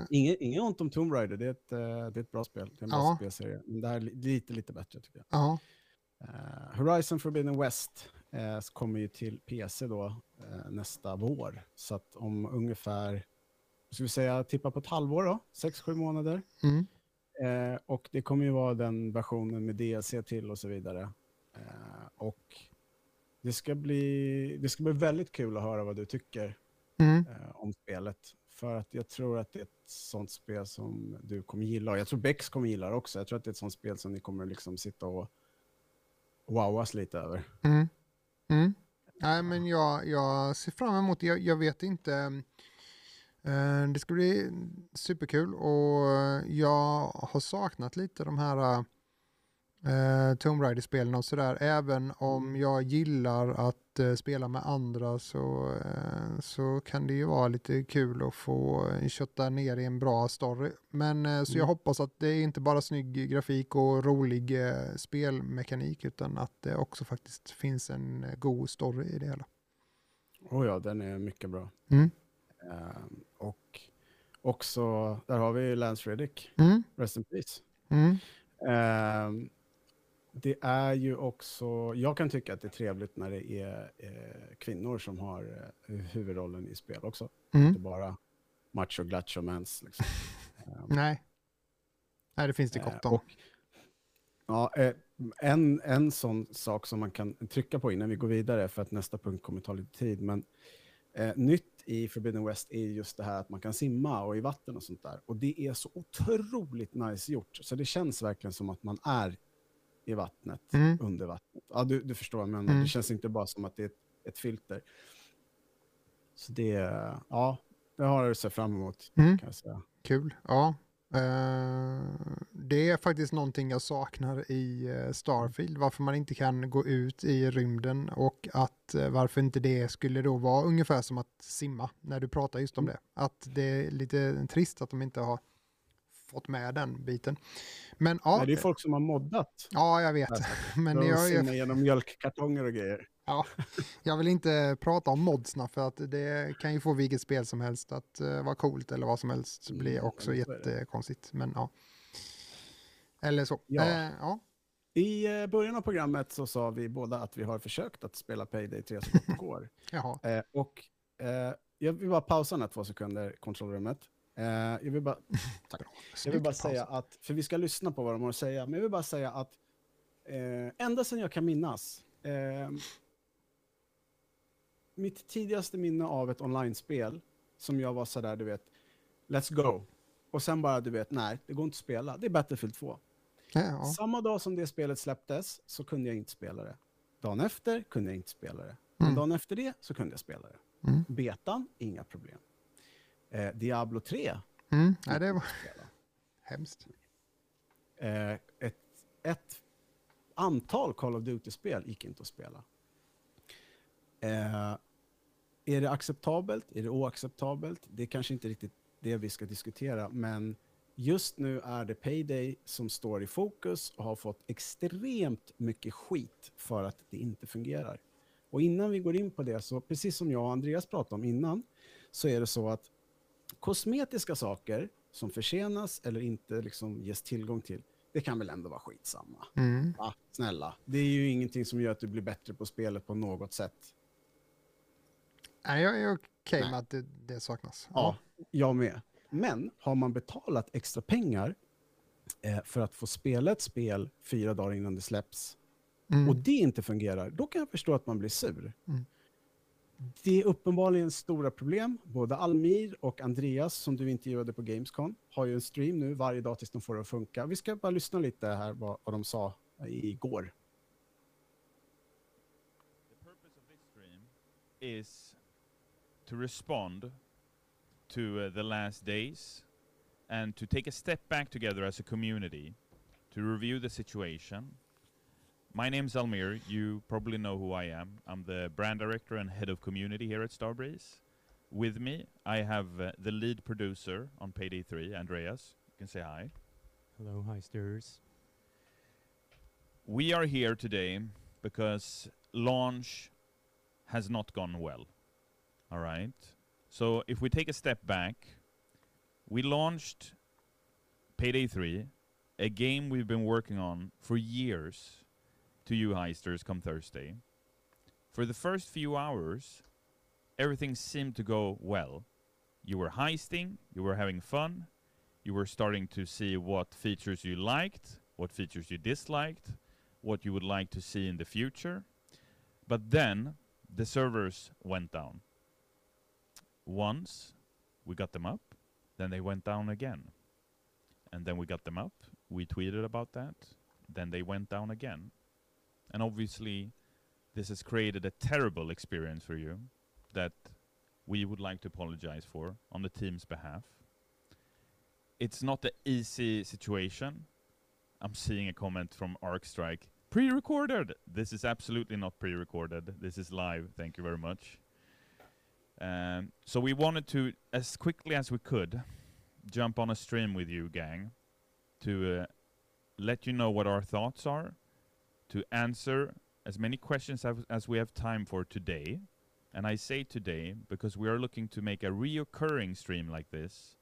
eh, Inget, inget ont om Tomb Raider, det är ett, eh, det är ett bra spel. Det är en bra Ja. spelserie. Men det här är li- lite, lite bättre tycker jag. ja. Eh, Horizon Forbidden West eh, kommer ju till PC då nästa vår. Så att om ungefär, ska vi säga, tippa på ett halvår då, sex sju månader. Mm. Och det kommer ju vara den versionen med DLC till och så vidare. Och det ska, bli, det ska bli väldigt kul att höra vad du tycker Mm. eh, om spelet. För att jag tror att det är ett sånt spel som du kommer gilla. Jag tror Bex kommer gilla det också. Jag tror att det är ett sånt spel som ni kommer liksom sitta och wowas lite över. Mm. Mm. Nej, men jag, jag ser fram emot det. Jag, jag vet inte. Eh, det ska bli superkul och jag har saknat lite de här uh, Tomb Raider-spelen och sådär. Även om jag gillar att eh, spela med andra så, eh, så kan det ju vara lite kul att få uh, kötta ner i en bra story. Men eh, så jag Mm. hoppas att det är inte bara snygg grafik och rolig eh, spelmekanik utan att det också faktiskt finns en eh, god story i det hela. Oh ja, den är mycket bra. Mm. Ehm, och också, där har vi Lance Reddick, Mm. Rest in Peace. Mm. Ehm, det är ju också, jag kan tycka att det är trevligt när det är eh, kvinnor som har eh, huvudrollen i spel också. Mm. Inte bara macho glacho mans. Liksom. Ehm, Nej. Nej, det finns det Eh, gott om. och, ja, eh, en, en sån sak som man kan trycka på innan vi går vidare, för att nästa punkt kommer ta lite tid, men eh, nytt i Forbidden West är just det här att man kan simma och i vatten och sånt där. Och det är så otroligt nice gjort, så det känns verkligen som att man är i vattnet, Mm. under vattnet. Ja, du, du förstår, men Mm. det känns inte bara som att det är ett, ett filter. Så det, ja, det har jag att se fram emot, Mm. kan jag säga. Kul, ja. Eh, det är faktiskt någonting jag saknar i uh, Starfield, varför man inte kan gå ut i rymden och att eh, varför inte det skulle då vara ungefär som att simma, när du pratar just om Mm. det. Att det är lite trist att de inte har fått med den biten. Men ja, Nej, det är folk som har moddat. ja jag vet. Men Men jag, simma jag, genom mjölkkartonger och grejer. ja, jag vill inte prata om modsna för att det kan ju få vilket spel som helst att uh, vara coolt eller vad som helst blir Mm, också men så är det. jättekonstigt. Men ja. Eller så. Ja. Eh, ja. I eh, början av programmet så sa vi båda att vi har försökt att spela Payday 3 så gott det går. Jaha. Eh, och eh, jag vill bara pausa den här två sekunder, kontrollrummet. Eh, jag vill bara. Jag vill bara säga att, för vi ska lyssna på vad de har att säga, men jag vill bara säga att eh, ända sedan jag kan minnas, eh, mitt tidigaste minne av ett online-spel som jag var sådär, du vet, let's go. Och sen bara, du vet, nej, det går inte att spela. Det är Battlefield 2. Ja, ja. Samma dag som det spelet släpptes så kunde jag inte spela det. Dagen efter kunde jag inte spela det. Men Mm. dagen efter det så kunde jag spela det. Mm. Betan, inga problem. Eh, Diablo 3 Mm. Nej, det var hemskt. Eh, ett, ett antal Call of Duty-spel gick inte att spela. Eh, är det acceptabelt? Är det oacceptabelt? Det är kanske inte riktigt det vi ska diskutera, men just nu är det Payday som står i fokus och har fått extremt mycket skit för att det inte fungerar. Och innan vi går in på det, så precis som jag och Andreas pratade om innan, så är det så att kosmetiska saker som försenas eller inte liksom ges tillgång till, det kan väl ändå vara skitsamma. Mm. Va? Snälla, det är ju ingenting som gör att du blir bättre på spelet på något sätt. Nej, jag är okej med att det, det saknas. Ja, jag med. Men har man betalat extra pengar eh, för att få spela ett spel fyra dagar innan det släpps Mm. och det inte fungerar, då kan jag förstå att man blir sur. Mm. Det är uppenbarligen stora problem. Både Almir och Andreas, som du intervjuade på Gamescom, har ju en stream nu varje dag tills de får det att funka. Vi ska bara lyssna lite här vad, vad de sa igår. The purpose of this stream is to respond to uh, the last days and to take a step back together as a community to review the situation. My name's Almir. You probably know who I am. I'm the brand director and head of community here at Starbreeze. With me, I have uh, the lead producer on Payday 3, Andreas. You can say hi. Hello, Heisters. We are here today because launch has not gone well. All right. So if we take a step back, we launched Payday 3, a game we've been working on for years to you heisters come Thursday. For the first few hours, everything seemed to go well. You were heisting, you were having fun, you were starting to see what features you liked, what features you disliked, what you would like to see in the future. But then the servers went down. Once we got them up, then they went down again. And then we got them up, we tweeted about that, then they went down again. And obviously, this has created a terrible experience for you that we would like to apologize for on the team's behalf. It's not an easy situation. I'm seeing a comment from ArcStrike. Pre-recorded. This is absolutely not pre-recorded. This is live. Thank you very much. Um, so we wanted to, as quickly as we could, jump on a stream with you, gang, to uh, let you know what our thoughts are, to answer as many questions as, as we have time for today. And I say today because we are looking to make a reoccurring stream like this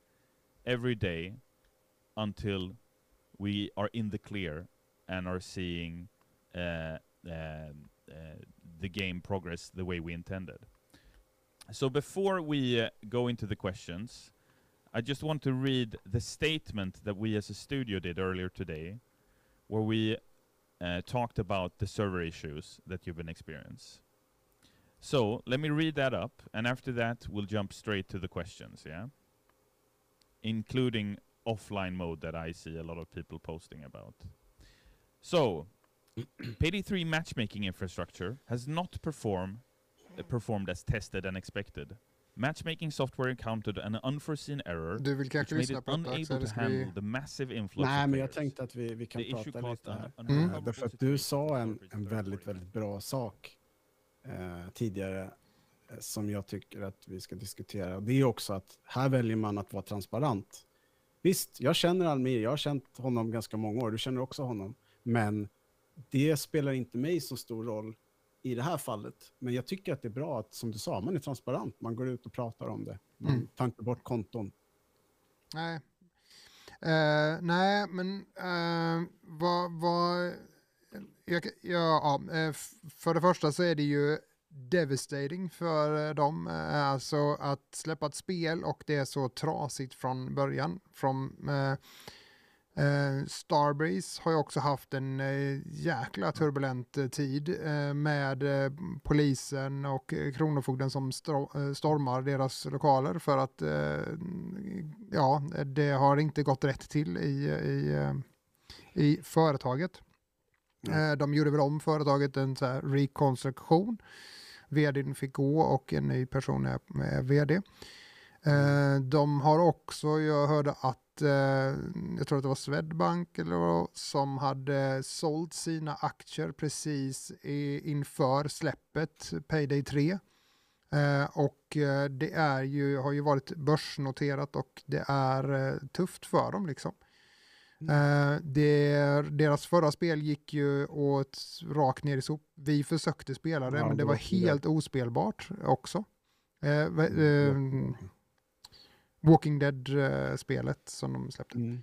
every day until we are in the clear and are seeing uh, uh, uh, the game progress the way we intended. So before we uh, go into the questions, I just want to read the statement that we as a studio did earlier today, where we uh, talked about the server issues that you've been experiencing. So let me read that up, and after that we'll jump straight to the questions, yeah? Including offline mode that I see a lot of people posting about. So, PD3 matchmaking infrastructure has not perform, uh, performed as tested and expected. Matchmaking software encountered an unforeseen error Du vill which kanske made lyssna it unable to handle vi... the massive influx Nej, of men jag players. tänkte att vi, vi kan The issue prata caused lite an här. Mm. Därför att du sa en, en väldigt, väldigt bra sak eh, tidigare eh, som jag tycker att vi ska diskutera. Och Det är också att här väljer man att vara transparent. Visst, jag känner Almir, jag har känt honom ganska många år, du känner också honom. Men det spelar inte mig så stor roll i det här fallet. Men jag tycker att det är bra att, som du sa, man är transparent. Man går ut och pratar om det. Man Mm. tar inte bort konton. Nej. Eh, nej, men uh, vad... vad jag, ja, ja, eh, för det första så är det ju devastating för dem. Alltså att släppa ett spel och det är så trasigt från början. Från, eh, eh, Starbreeze har ju också haft en eh, jäkla turbulent eh, tid eh, med eh, polisen och eh, Kronofogden som stormar deras lokaler för att ja, det har inte gått rätt till i, i, i företaget. Mm. De gjorde väl om företaget, en så rekonstruktion. Vdn fick gå och en ny person är, är vd. Eh, De har också, jag hörde att, eh, jag tror att det var Swedbank eller vad, som hade sålt sina aktier precis i, inför släppet Payday 3. Eh, och eh, det är ju, har ju varit börsnoterat och det är eh, tufft för dem liksom. Eh, det, deras förra spel gick ju åt rakt ner i sop. Vi försökte spela det, Ja, men det det var var helt ospelbart också. Eh, eh, Walking Dead-spelet som de släppte. Mm.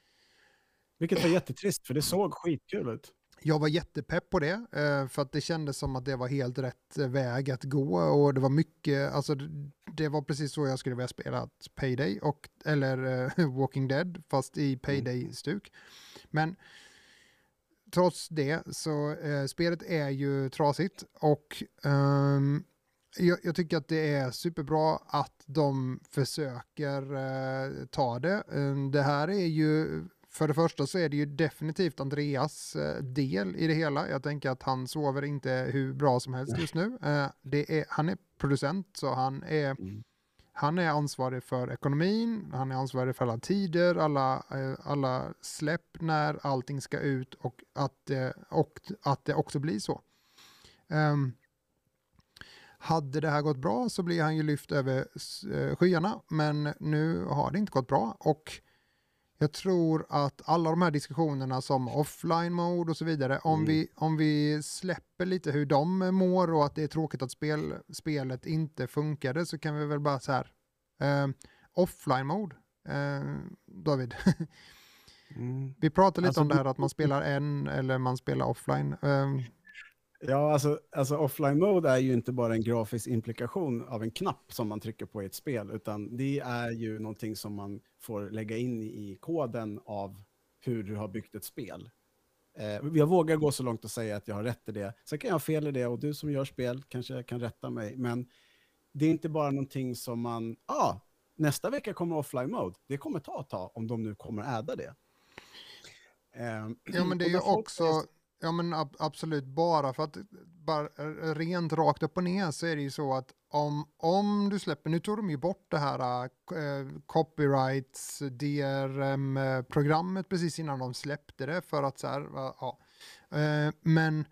Vilket var jättetrist, för det såg skitkul ut. Jag var jättepepp på det, eh, för att det kändes som att det var helt rätt eh, väg att gå och det var mycket, alltså det- var precis så jag skulle vilja spela Payday, och, eller eh, Walking Dead, fast i Payday-stuk. Men trots det så eh, spelet är ju trasigt och ehm, jag, jag tycker att det är superbra att de försöker eh, ta det. Eh, det här är ju, för det första så är det ju definitivt Andreas eh, del i det hela. Jag tänker att han sover inte hur bra som helst just nu. Eh, det är, han är producent så han är Mm. Han är ansvarig för ekonomin, han är ansvarig för alla tider, alla, eh, alla släpp när allting ska ut och att, och att det också blir så. Um, hade det här gått bra så blir han ju lyft över eh, skyarna, men nu har det inte gått bra och jag tror att alla de här diskussionerna som offline mode och så vidare, om, Mm. vi, om vi släpper lite hur de mår och att det är tråkigt att spel, spelet inte funkade så kan vi väl bara så här, eh, offline mode, eh, David. Mm. vi pratade lite Alltså, om det här att man spelar en eller man spelar offline. Eh, Ja, alltså, alltså offline mode är ju inte bara en grafisk implikation av en knapp som man trycker på i ett spel, utan det är ju någonting som man får lägga in i koden av hur du har byggt ett spel. Eh, jag vågar gå så långt och säga att jag har rätt i det. Sen kan jag ha fel i det och du som gör spel kanske kan rätta mig, men det är inte bara någonting som man, ja, ah, nästa vecka kommer offline mode. Det kommer ta ett tag om de nu kommer äda det. Eh, Ja men det är ju också, ja men ab absolut bara för att bara eh, rent rakt upp och ner så är det ju så att om, om du släpper, nu tog de ju bort det här äh, copyrights DRM-programmet precis innan de släppte det för att så här, va, ja. Äh, men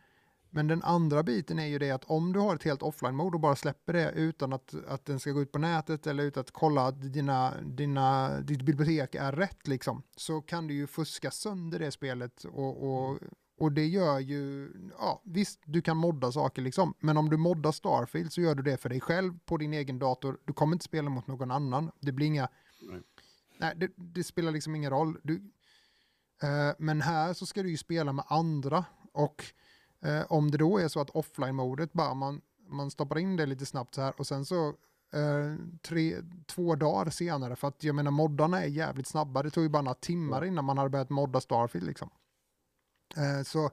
men den andra biten är ju det att om du har ett helt offline-mode och bara släpper det utan att, att den ska gå ut på nätet eller utan att kolla att dina, dina, ditt bibliotek är rätt liksom, så kan du ju fuska sönder det spelet och, och, och det gör ju, ja visst du kan modda saker liksom, men om du moddar Starfield så gör du det för dig själv på din egen dator, du kommer inte spela mot någon annan, det blir inga, Nej. nej det, det spelar liksom ingen roll. Du, eh, men här så ska du ju spela med andra och Eh, om det då är så att offline-modet bara man, man stoppar in det lite snabbt så här och sen så eh, tre, två dagar senare för att jag menar moddarna är jävligt snabba. Det tog ju bara några timmar innan man hade börjat modda Starfield liksom. Eh, så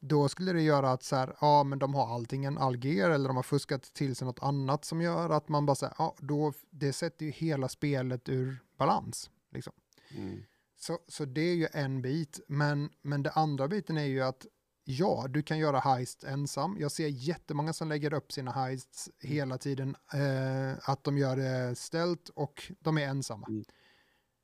då skulle det göra att så här, ja men de har allting alger eller de har fuskat till sig något annat som gör att man bara säger, ja då, det sätter ju hela spelet ur balans. Liksom. Mm. Så, så det är ju en bit, men, men det andra biten är ju att ja, du kan göra heist ensam. Jag ser jättemånga som lägger upp sina heists hela tiden, eh, att de gör det ställt och de är ensamma. Mm.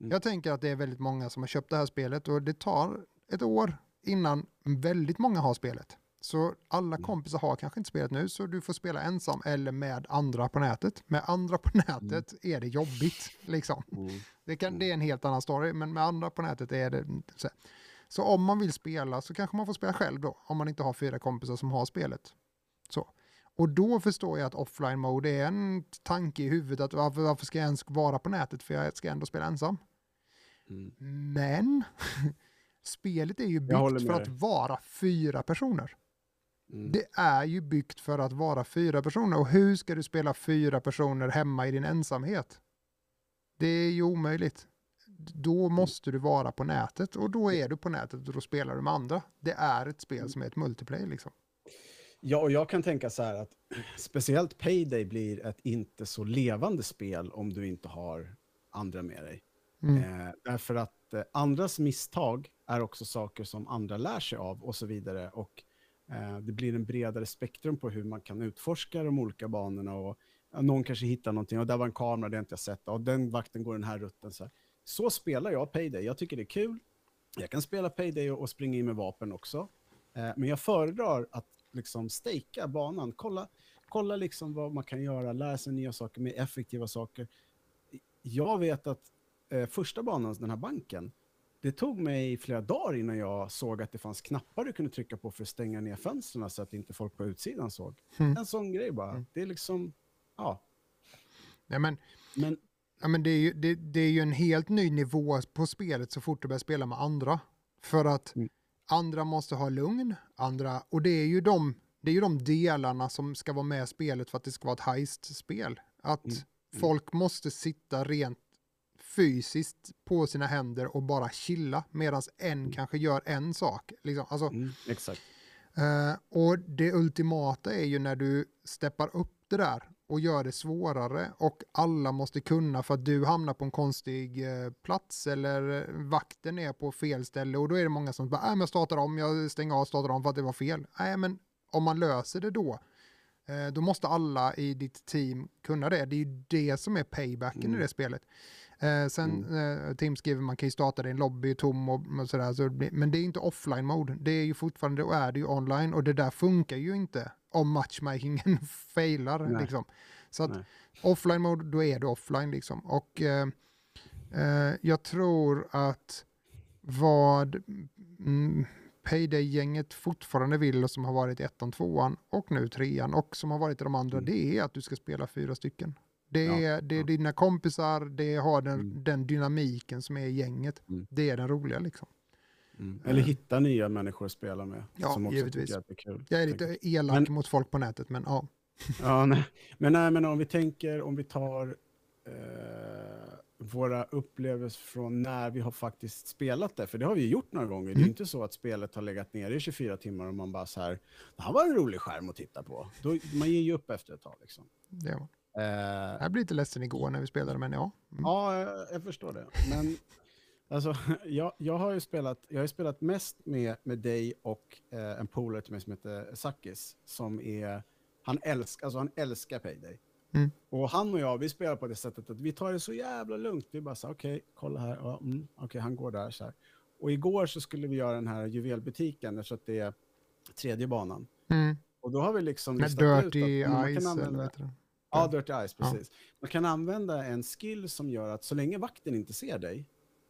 Mm. Jag tänker att det är väldigt många som har köpt det här spelet och det tar ett år innan väldigt många har spelet. Så alla Mm. kompisar har kanske inte spelet nu, så du får spela ensam eller med andra på nätet. Med andra på nätet är det jobbigt, liksom. Mm. Det, kan, det är en helt annan story, men med andra på nätet är det så. Så om man vill spela så kanske man får spela själv då, om man inte har fyra kompisar som har spelet. Så. Och då förstår jag att offline mode är en tanke i huvudet att varför, varför ska jag ens vara på nätet för jag ska ändå spela ensam. Mm. Men spelet är ju byggt för att vara fyra personer. Mm. Det är ju byggt för att vara fyra personer och hur ska du spela fyra personer hemma i din ensamhet? Det är ju omöjligt. Då måste du vara på nätet och då är du på nätet och då spelar du med andra. Det är ett spel som är ett multiplayer liksom. Ja, och jag kan tänka så här att speciellt Payday blir ett inte så levande spel om du inte har andra med dig. Mm. Eh, därför att eh, andras misstag är också saker som andra lär sig av och så vidare. Och eh, det blir en bredare spektrum på hur man kan utforska de olika banorna. Och, någon kanske hittar någonting och där var en kamera, det har inte jag sett. Och den vakten går den här rutten. Så, här. så spelar jag Payday. Jag tycker det är kul. Jag kan spela Payday och, och springa in med vapen också. Eh, men jag föredrar att liksom stejka banan. Kolla, kolla liksom vad man kan göra, lära sig nya saker, mer effektiva saker. Jag vet att eh, första banan, den här banken, det tog mig flera dagar innan jag såg att det fanns knappar du kunde trycka på för att stänga ner fönstren så att inte folk på utsidan såg. Mm. En sån grej bara. Mm. Det är liksom, ja. Ja, men, Men ja, men det, är ju, det, det är ju en helt ny nivå på spelet så fort du börjar spela med andra. För att Mm. andra måste ha lugn, andra, och det är ju de, det är ju de delarna som ska vara med i spelet för att det ska vara ett heist-spel. Att Mm. folk måste sitta rent fysiskt på sina händer och bara chilla medan en kanske gör en sak. Liksom. Alltså, mm, exakt. Eh, och det ultimata är ju när du steppar upp det där och gör det svårare och alla måste kunna för att du hamnar på en konstig eh, plats eller eh, vakten är på fel ställe och då är det många som bara, nej men jag startar om, jag stänger av, startar om för att det var fel. Nej men om man löser det då Eh, då måste alla i ditt team kunna det. Det är ju det som är paybacken Mm. i det spelet. Eh, sen eh, Tim skriver man kan ju starta din lobby tom och, och sådär. Så det blir, men det är inte offline mode. Det är ju fortfarande, och är det ju online och det där funkar ju inte om matchmakingen failar. Liksom. Så att Nej. offline mode, då är du offline liksom. Och eh, eh, jag tror att vad mm, Payday-gänget fortfarande vill och som har varit i ettan, tvåan och nu trean och som har varit i de andra, Mm. det är att du ska spela fyra stycken. Det Ja, är, det är ja. dina kompisar, det har den, Mm. den dynamiken som är i gänget. Mm. Det är den roliga liksom. Mm. Eller hitta nya människor att spela med. Ja, som också givetvis. att det är kul. Jag är lite elak Men- mot folk på nätet, men ja. Ja, nej. Men, nej, men om vi tänker, om vi tar eh, våra upplevelser från när vi har faktiskt spelat det, för det har vi gjort några gånger. Det är Mm. ju inte så att spelet har legat nere i 24 timmar och man bara så här, det här var en rolig skärm att titta på. Då, man ger ju upp efter ett tag liksom. Det var. Eh, Jag blev lite ledsen igår när vi spelade, men ja. Mm. Ja, jag, jag förstår det. Men alltså, jag, jag har ju spelat, jag har spelat mest med, med dig och eh, en polare till mig som heter Sakis, som är, han älskar, alltså han älskar Payday. Mm. Och han och jag, vi spelar på det sättet att vi tar det så jävla lugnt. Vi bara så okej, kolla här, ja, mm, okej, han går där så här. Och igår så skulle vi göra den här juvelbutiken, så att det är tredje banan. Mm. Och då har vi liksom Med listat ut Dirty att man kan Eyes, eller Ja, Dirty Eyes, Ja. precis. Man kan använda en skill som gör att så länge vakten inte ser dig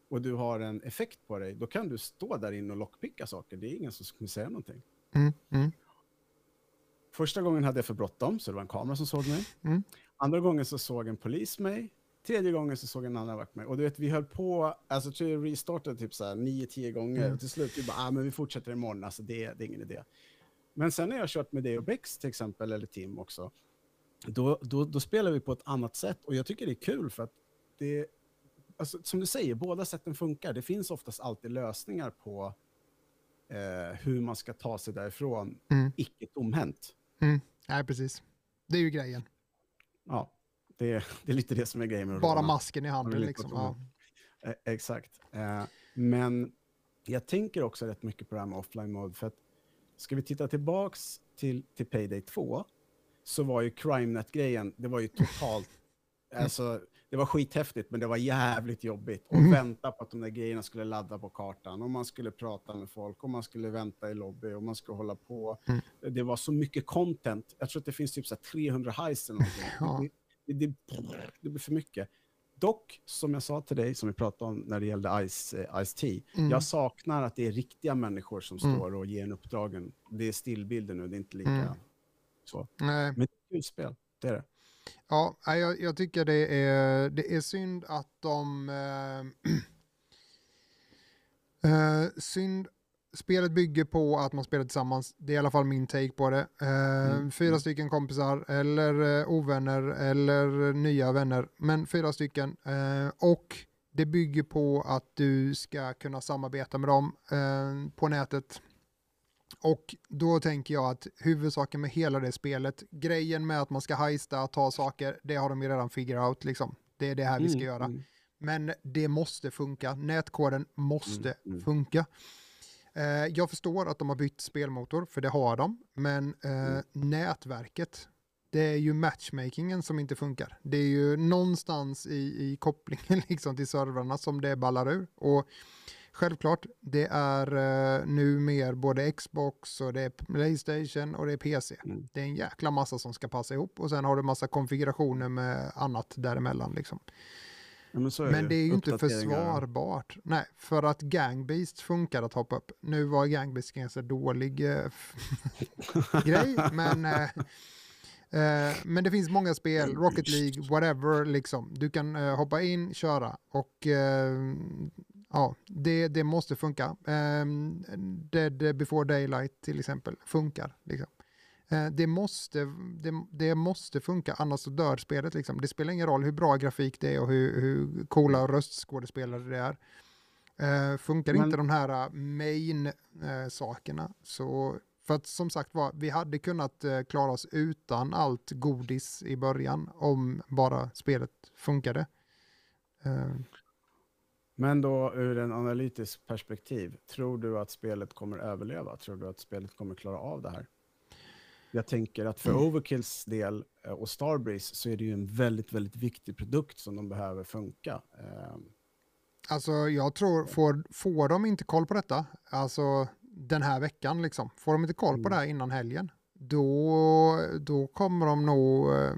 och du har en effekt på dig, då kan du stå där inne och lockpicka saker. Det är ingen som kommer säga någonting. Mm. Mm. Första gången hade jag för bråttom, så det var en kamera som såg mig. Mm. Andra gången så såg en polis mig. Tredje gången så såg en annan vakt mig. Och du vet, vi höll på, alltså tror jag restartade typ så här nio, tio gånger. Mm. Och till slut vi bara, ah, men vi fortsätter imorgon, alltså det, det är ingen idé. Men sen när jag kört med dig och Bex till exempel, eller Tim också, då, då, då spelar vi på ett annat sätt. Och jag tycker det är kul för att det, alltså, som du säger, båda sätten funkar. Det finns oftast alltid lösningar på eh, hur man ska ta sig därifrån, Mm. icke tomhänt. Nej, precis. Det är ju grejen. Ja, det, är- det är lite det som är grejen med Bara masken i handen liksom. Ja. Eh, exakt. Eh, men jag tänker också rätt mycket på det här med offline mode. För att ska vi titta tillbaks till, till Payday 2 så var ju CrimeNet-grejen, det var ju totalt, alltså det var skithäftigt men det var jävligt jobbigt. Och Mhm. vänta på att de där grejerna skulle ladda på kartan och man skulle prata med folk och man skulle vänta i lobby och man skulle hålla på. Mm. Det var så mycket content. Jag tror att det finns typ så här 300 heist eller någonting. Ja. det, det, det, blir för mycket. Dock, som jag sa till dig, som vi pratade om när det gällde Ice, eh, Ice Tea, Mm. jag saknar att det är riktiga människor som Mm. står och ger en uppdragen. Det är stillbilder nu, det är inte lika Mm. Så. Nej. Men det är ett kul spel, det är det. Ja, jag, jag tycker det är, det är synd att de... Eh, eh, synd. Spelet bygger på att man spelar tillsammans. Det är i alla fall min take på det. Eh, Mm. Fyra Mm. stycken kompisar eller eh, ovänner eller nya vänner. Men fyra stycken. Eh, och det bygger på att du ska kunna samarbeta med dem eh, på nätet. Och då tänker jag att huvudsaken med hela det spelet, grejen med att man ska heista, ta saker, det har de ju redan figure out liksom. Det är det här vi ska Mm, göra. mm. Men det måste funka. Nätkoden måste Mm, mm. funka. Eh, jag förstår att de har bytt spelmotor, för det har de. Men eh, Mm. nätverket, det är ju matchmakingen som inte funkar. Det är ju någonstans i, i kopplingen liksom till servrarna som det ballar ur. Och självklart, det är eh, nu mer både Xbox och det är Playstation och det är PC. Mm. Det är en jäkla massa som ska passa ihop och sen har du massa konfigurationer med annat däremellan. Liksom. Ja, men Men det är ju inte försvarbart. Nej, för att Gangbeast funkar att hoppa upp. Nu var Gangbeast ganska dålig eh, grej, men, eh, eh, men det finns många spel, Rocket League, whatever, liksom. Du kan eh, hoppa in, köra och eh, ja, det, det måste funka. Eh, Dead before daylight till exempel funkar. Liksom. Eh, Det måste, det, det måste funka, annars så dör spelet. Liksom. Det spelar ingen roll hur bra grafik det är och hur, hur coola röstskådespelare det är. Eh, funkar Men- inte de här eh, main-sakerna så... För att som sagt var, vi hade kunnat klara oss utan allt godis i början om bara spelet funkade. Men då ur en analytisk perspektiv, tror du att spelet kommer överleva? Tror du att spelet kommer klara av det här? jag tänker att för Overkills del eh, och Starbreeze så är det ju en väldigt, väldigt viktig produkt som de behöver funka. Ehm, Alltså jag tror, får, får de inte koll på detta, alltså den här veckan liksom, får de inte koll på Mm. det här innan helgen, då, då kommer de nog, eh,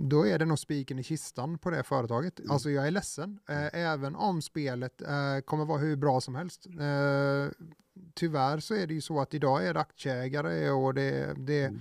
då är det nog spiken i kistan på det företaget. Mm. Alltså jag är ledsen, eh, även om spelet eh, kommer vara hur bra som helst. Tyvärr så är det ju så att idag är det aktieägare och det, det är Mm.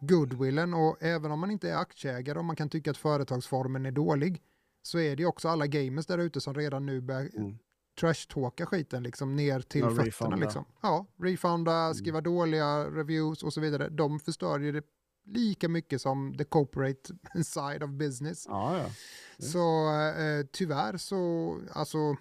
goodwillen och även om man inte är aktieägare och man kan tycka att företagsformen är dålig så är det också alla gamers där ute som redan nu börjar Mm. Trash-talka skiten liksom ner till Ja, fötterna. refunda. Liksom. Ja, refunda, Mm. skriva dåliga reviews och så vidare. De förstör ju det lika mycket som the corporate side of business. Ja, ja. Mm. Så eh, tyvärr så, alltså,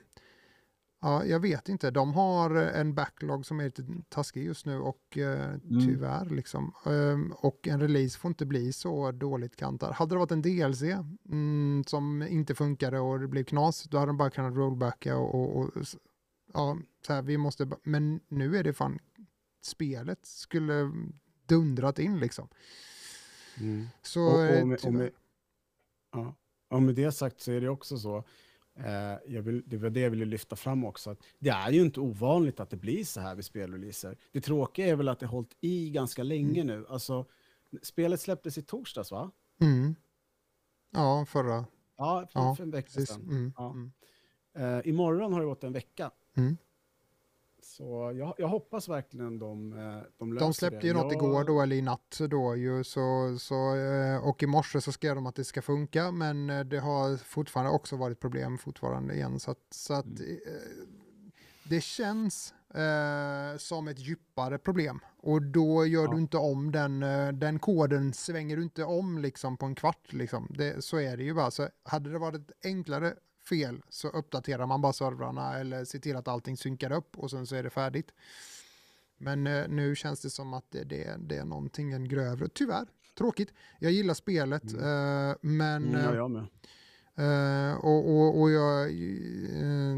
ja, jag vet inte. De har en backlog som är lite taskig just nu och eh, tyvärr liksom. Ehm, och en release får inte bli så dåligt kantad. Hade det varit en DLC mm, som inte funkade och det blev knas, då hade de bara kunnat rollbacka och, och, och ja, så här, vi måste, men nu är det fan, spelet skulle dundrat in liksom. Mm. Så Och, och, eh, med, och, med, ja. och med det sagt så är det också så, eh, vill, det var det jag ville lyfta fram också, att det är ju inte ovanligt att det blir så här vid spelreleaser. Det tråkiga är väl att det har hållit i ganska länge nu. Alltså, spelet släpptes i torsdags va? Mm. Ja, förra. Ja, för, Ja, för en vecka sedan. Mm. Ja. Mm. Eh, imorgon har det gått en vecka. Så jag, jag hoppas verkligen de, eh, de löser De släppte det. ju något Jag- igår då, eller i natt då ju, så, så, eh, och i morse så skrev de att det ska funka, men eh, det har fortfarande också varit problem fortfarande igen, så att, så att Mm. det känns eh, som ett djupare problem och då gör Ja. du inte om den, den koden svänger du inte om liksom på en kvart liksom. Det, så är det ju bara, så hade det varit enklare fel så uppdaterar man bara servrarna eller ser till att allting synkar upp och sen så är det färdigt. Men eh, nu känns det som att det, det, det är någonting en grövre. Tyvärr, tråkigt. Jag gillar spelet, eh, men... Mm, ja, jag med. eh, och, och, och jag, eh,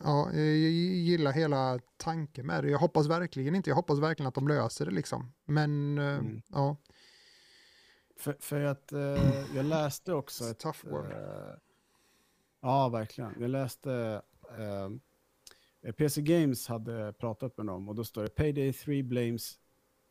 ja, jag gillar hela tanken med det. Jag hoppas verkligen inte, jag hoppas verkligen att de löser det liksom. Men eh, Mm. ja, För, för att jag läste också ett... Tough world. Eh, ja, verkligen. Jag läste... Eh, PC Games hade pratat med dem och då står det Payday 3 blames...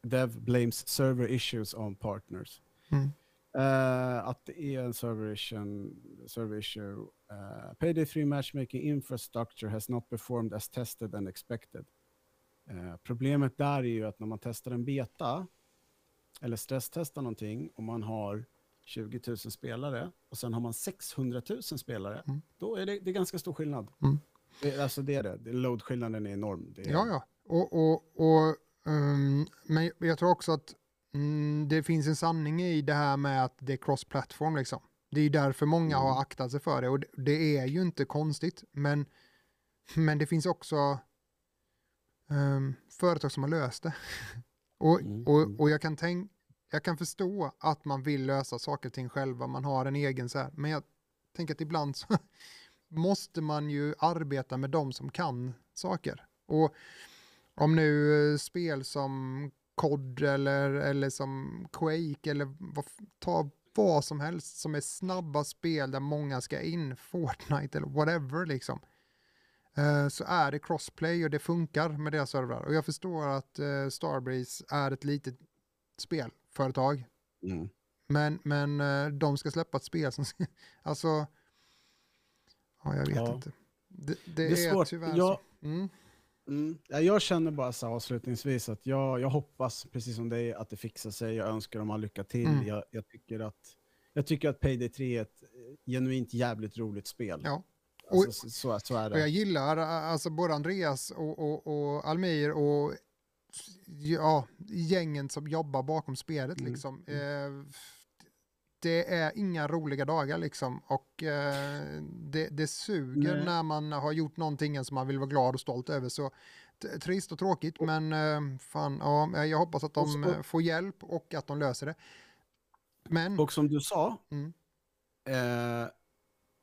Dev blames server issues on partners. Mm. Eh, att det är en server issue. Server issue. Eh, Payday 3 matchmaking infrastructure has not performed as tested and expected. Eh, problemet där är ju att när man testar en beta eller stresstestar någonting och man har 20 000 spelare och sen har man 600 000 spelare, Mm. då är det, det är ganska stor skillnad. Mm. Det, alltså det är det. Load-skillnaden är enorm. Är, Ja, ja. Och, och, och, ehm, men jag tror också att mm, det finns en sanning i det här med att det är cross-platform. Liksom. Det är därför många Mm. har aktat sig för det. Och det, det är ju inte konstigt. Men, men det finns också ehm, företag som har löst det. och, Mm, och, mm. och jag kan tänk, jag kan förstå att man vill lösa saker och ting själva. Man har en egen så här. Men jag tänker att ibland så måste man ju arbeta med de som kan saker. Och om nu eh, spel som COD eller, eller som Quake eller vad, ta vad som helst som är snabba spel där många ska in, Fortnite eller whatever liksom. Eh, så är det crossplay och det funkar med deras servrar. Och jag förstår att eh, Starbreeze är ett litet spel spelföretag. Mm. Men, men eh, de ska släppa ett spel som, alltså, ja jag vet Ja. inte. Det, det, Det är är, svårt. tyvärr Jag- så. Mm. Mm. Ja, jag känner bara så avslutningsvis att jag, jag hoppas, precis som dig, att det fixar sig. Jag önskar dem all lycka till. Mm. Jag, jag, tycker att, jag tycker att Payday 3 är ett eh, genuint jävligt roligt spel. Ja. Alltså, så, så, så är Och jag det. gillar ä, alltså både Andreas och, och, och Almir och ja, gängen som jobbar bakom spelet Mm. liksom. Eh, det är inga roliga dagar liksom och eh, det, det suger Nej. när man har gjort någonting som man vill vara glad och stolt över. Så trist och tråkigt men eh, fan, ja, jag hoppas att de Och eh, får hjälp och att de löser det. Men, Och som du sa, Mm. eh,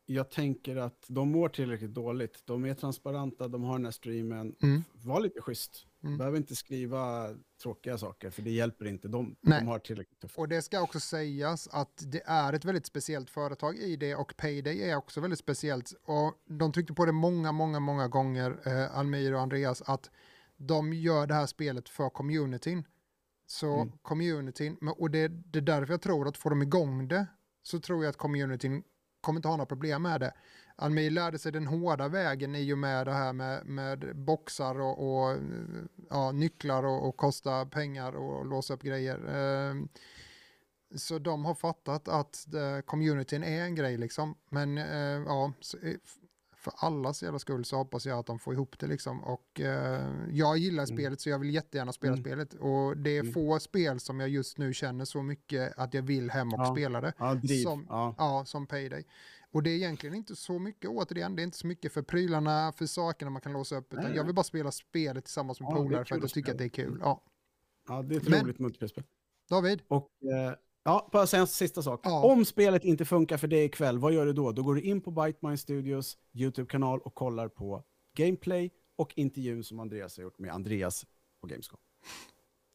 jag tänker att de mår tillräckligt dåligt. De är transparenta, de har den här streamen. Mm. Var lite schysst. Mm. behöver inte skriva tråkiga saker, för det hjälper inte dem. Nej. De har tillräckligt tufft. Och det ska också sägas att det är ett väldigt speciellt företag i det och Payday är också väldigt speciellt. Och de tryckte på det många, många, många gånger, eh, Almir och Andreas, att de gör det här spelet för communityn. Så Mm. communityn, men- och det, det är därför jag tror att får de igång det så tror jag att communityn kommer inte ha några problem med det. Almir lärde sig den hårda vägen i och med det här med, med boxar och, och ja, nycklar och, och kosta pengar och låsa upp grejer. Ehm, så de har fattat att eh, communityn är en grej liksom. Men eh, ja, eh, för allas jävla skull så hoppas jag att de får ihop det liksom. Och eh, jag gillar Mm. spelet så jag vill jättegärna spela Mm. spelet. Och det är Mm. få spel som jag just nu känner så mycket att jag vill hem och Ja. spela det. Ja. Som- Ja. Ja, som Payday. Och det är egentligen inte så mycket återigen, det är inte så mycket för prylarna, för sakerna man kan låsa upp, utan Nej, jag vill bara spela spelet tillsammans med Ja, polare för att jag tycker att det är kul. Ja. ja, det är ett Men- roligt multiplayer-spel. David, Och eh, ja, bara säga en sista sak. Ja. Om spelet inte funkar för dig ikväll, vad gör du då? Då går du in på Bytemine Studios YouTube-kanal och kollar på gameplay och intervjun som Andreas har gjort med Andreas på Gamescom.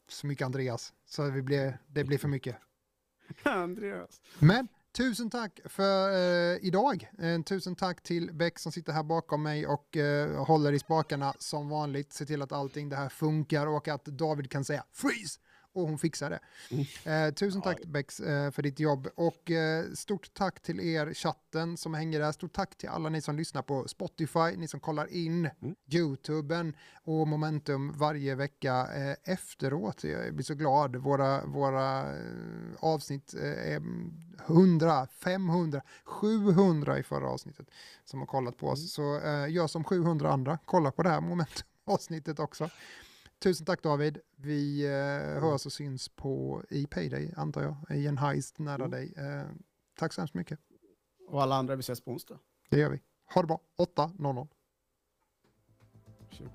så mycket Andreas, så vi blir, det blir för mycket. Andreas. Men tusen tack för eh, idag. Eh, tusen tack till Beck som sitter här bakom mig och eh, håller i spakarna som vanligt. Se till att allting det här funkar och att David kan säga freeze och hon fixar det. Eh, tusen tack Bex eh, för ditt jobb och eh, stort tack till er chatten som hänger där. Stort tack till alla ni som lyssnar på Spotify, ni som kollar in Mm. YouTuben och Momentum varje vecka eh, efteråt. Jag blir så glad. Våra, våra eh, avsnitt eh, är 100, 500, 700 i förra avsnittet som har kollat på oss. Så eh, gör som 700 andra, kolla på det här Momentum-avsnittet också. Tusen tack David. Vi eh, hörs och syns på i Payday antar jag, i en heist nära Mm. dig. Eh, tack så hemskt mycket. Och alla andra, vi ses på onsdag. Det gör vi. Ha det bra. 8.00. Tjugo.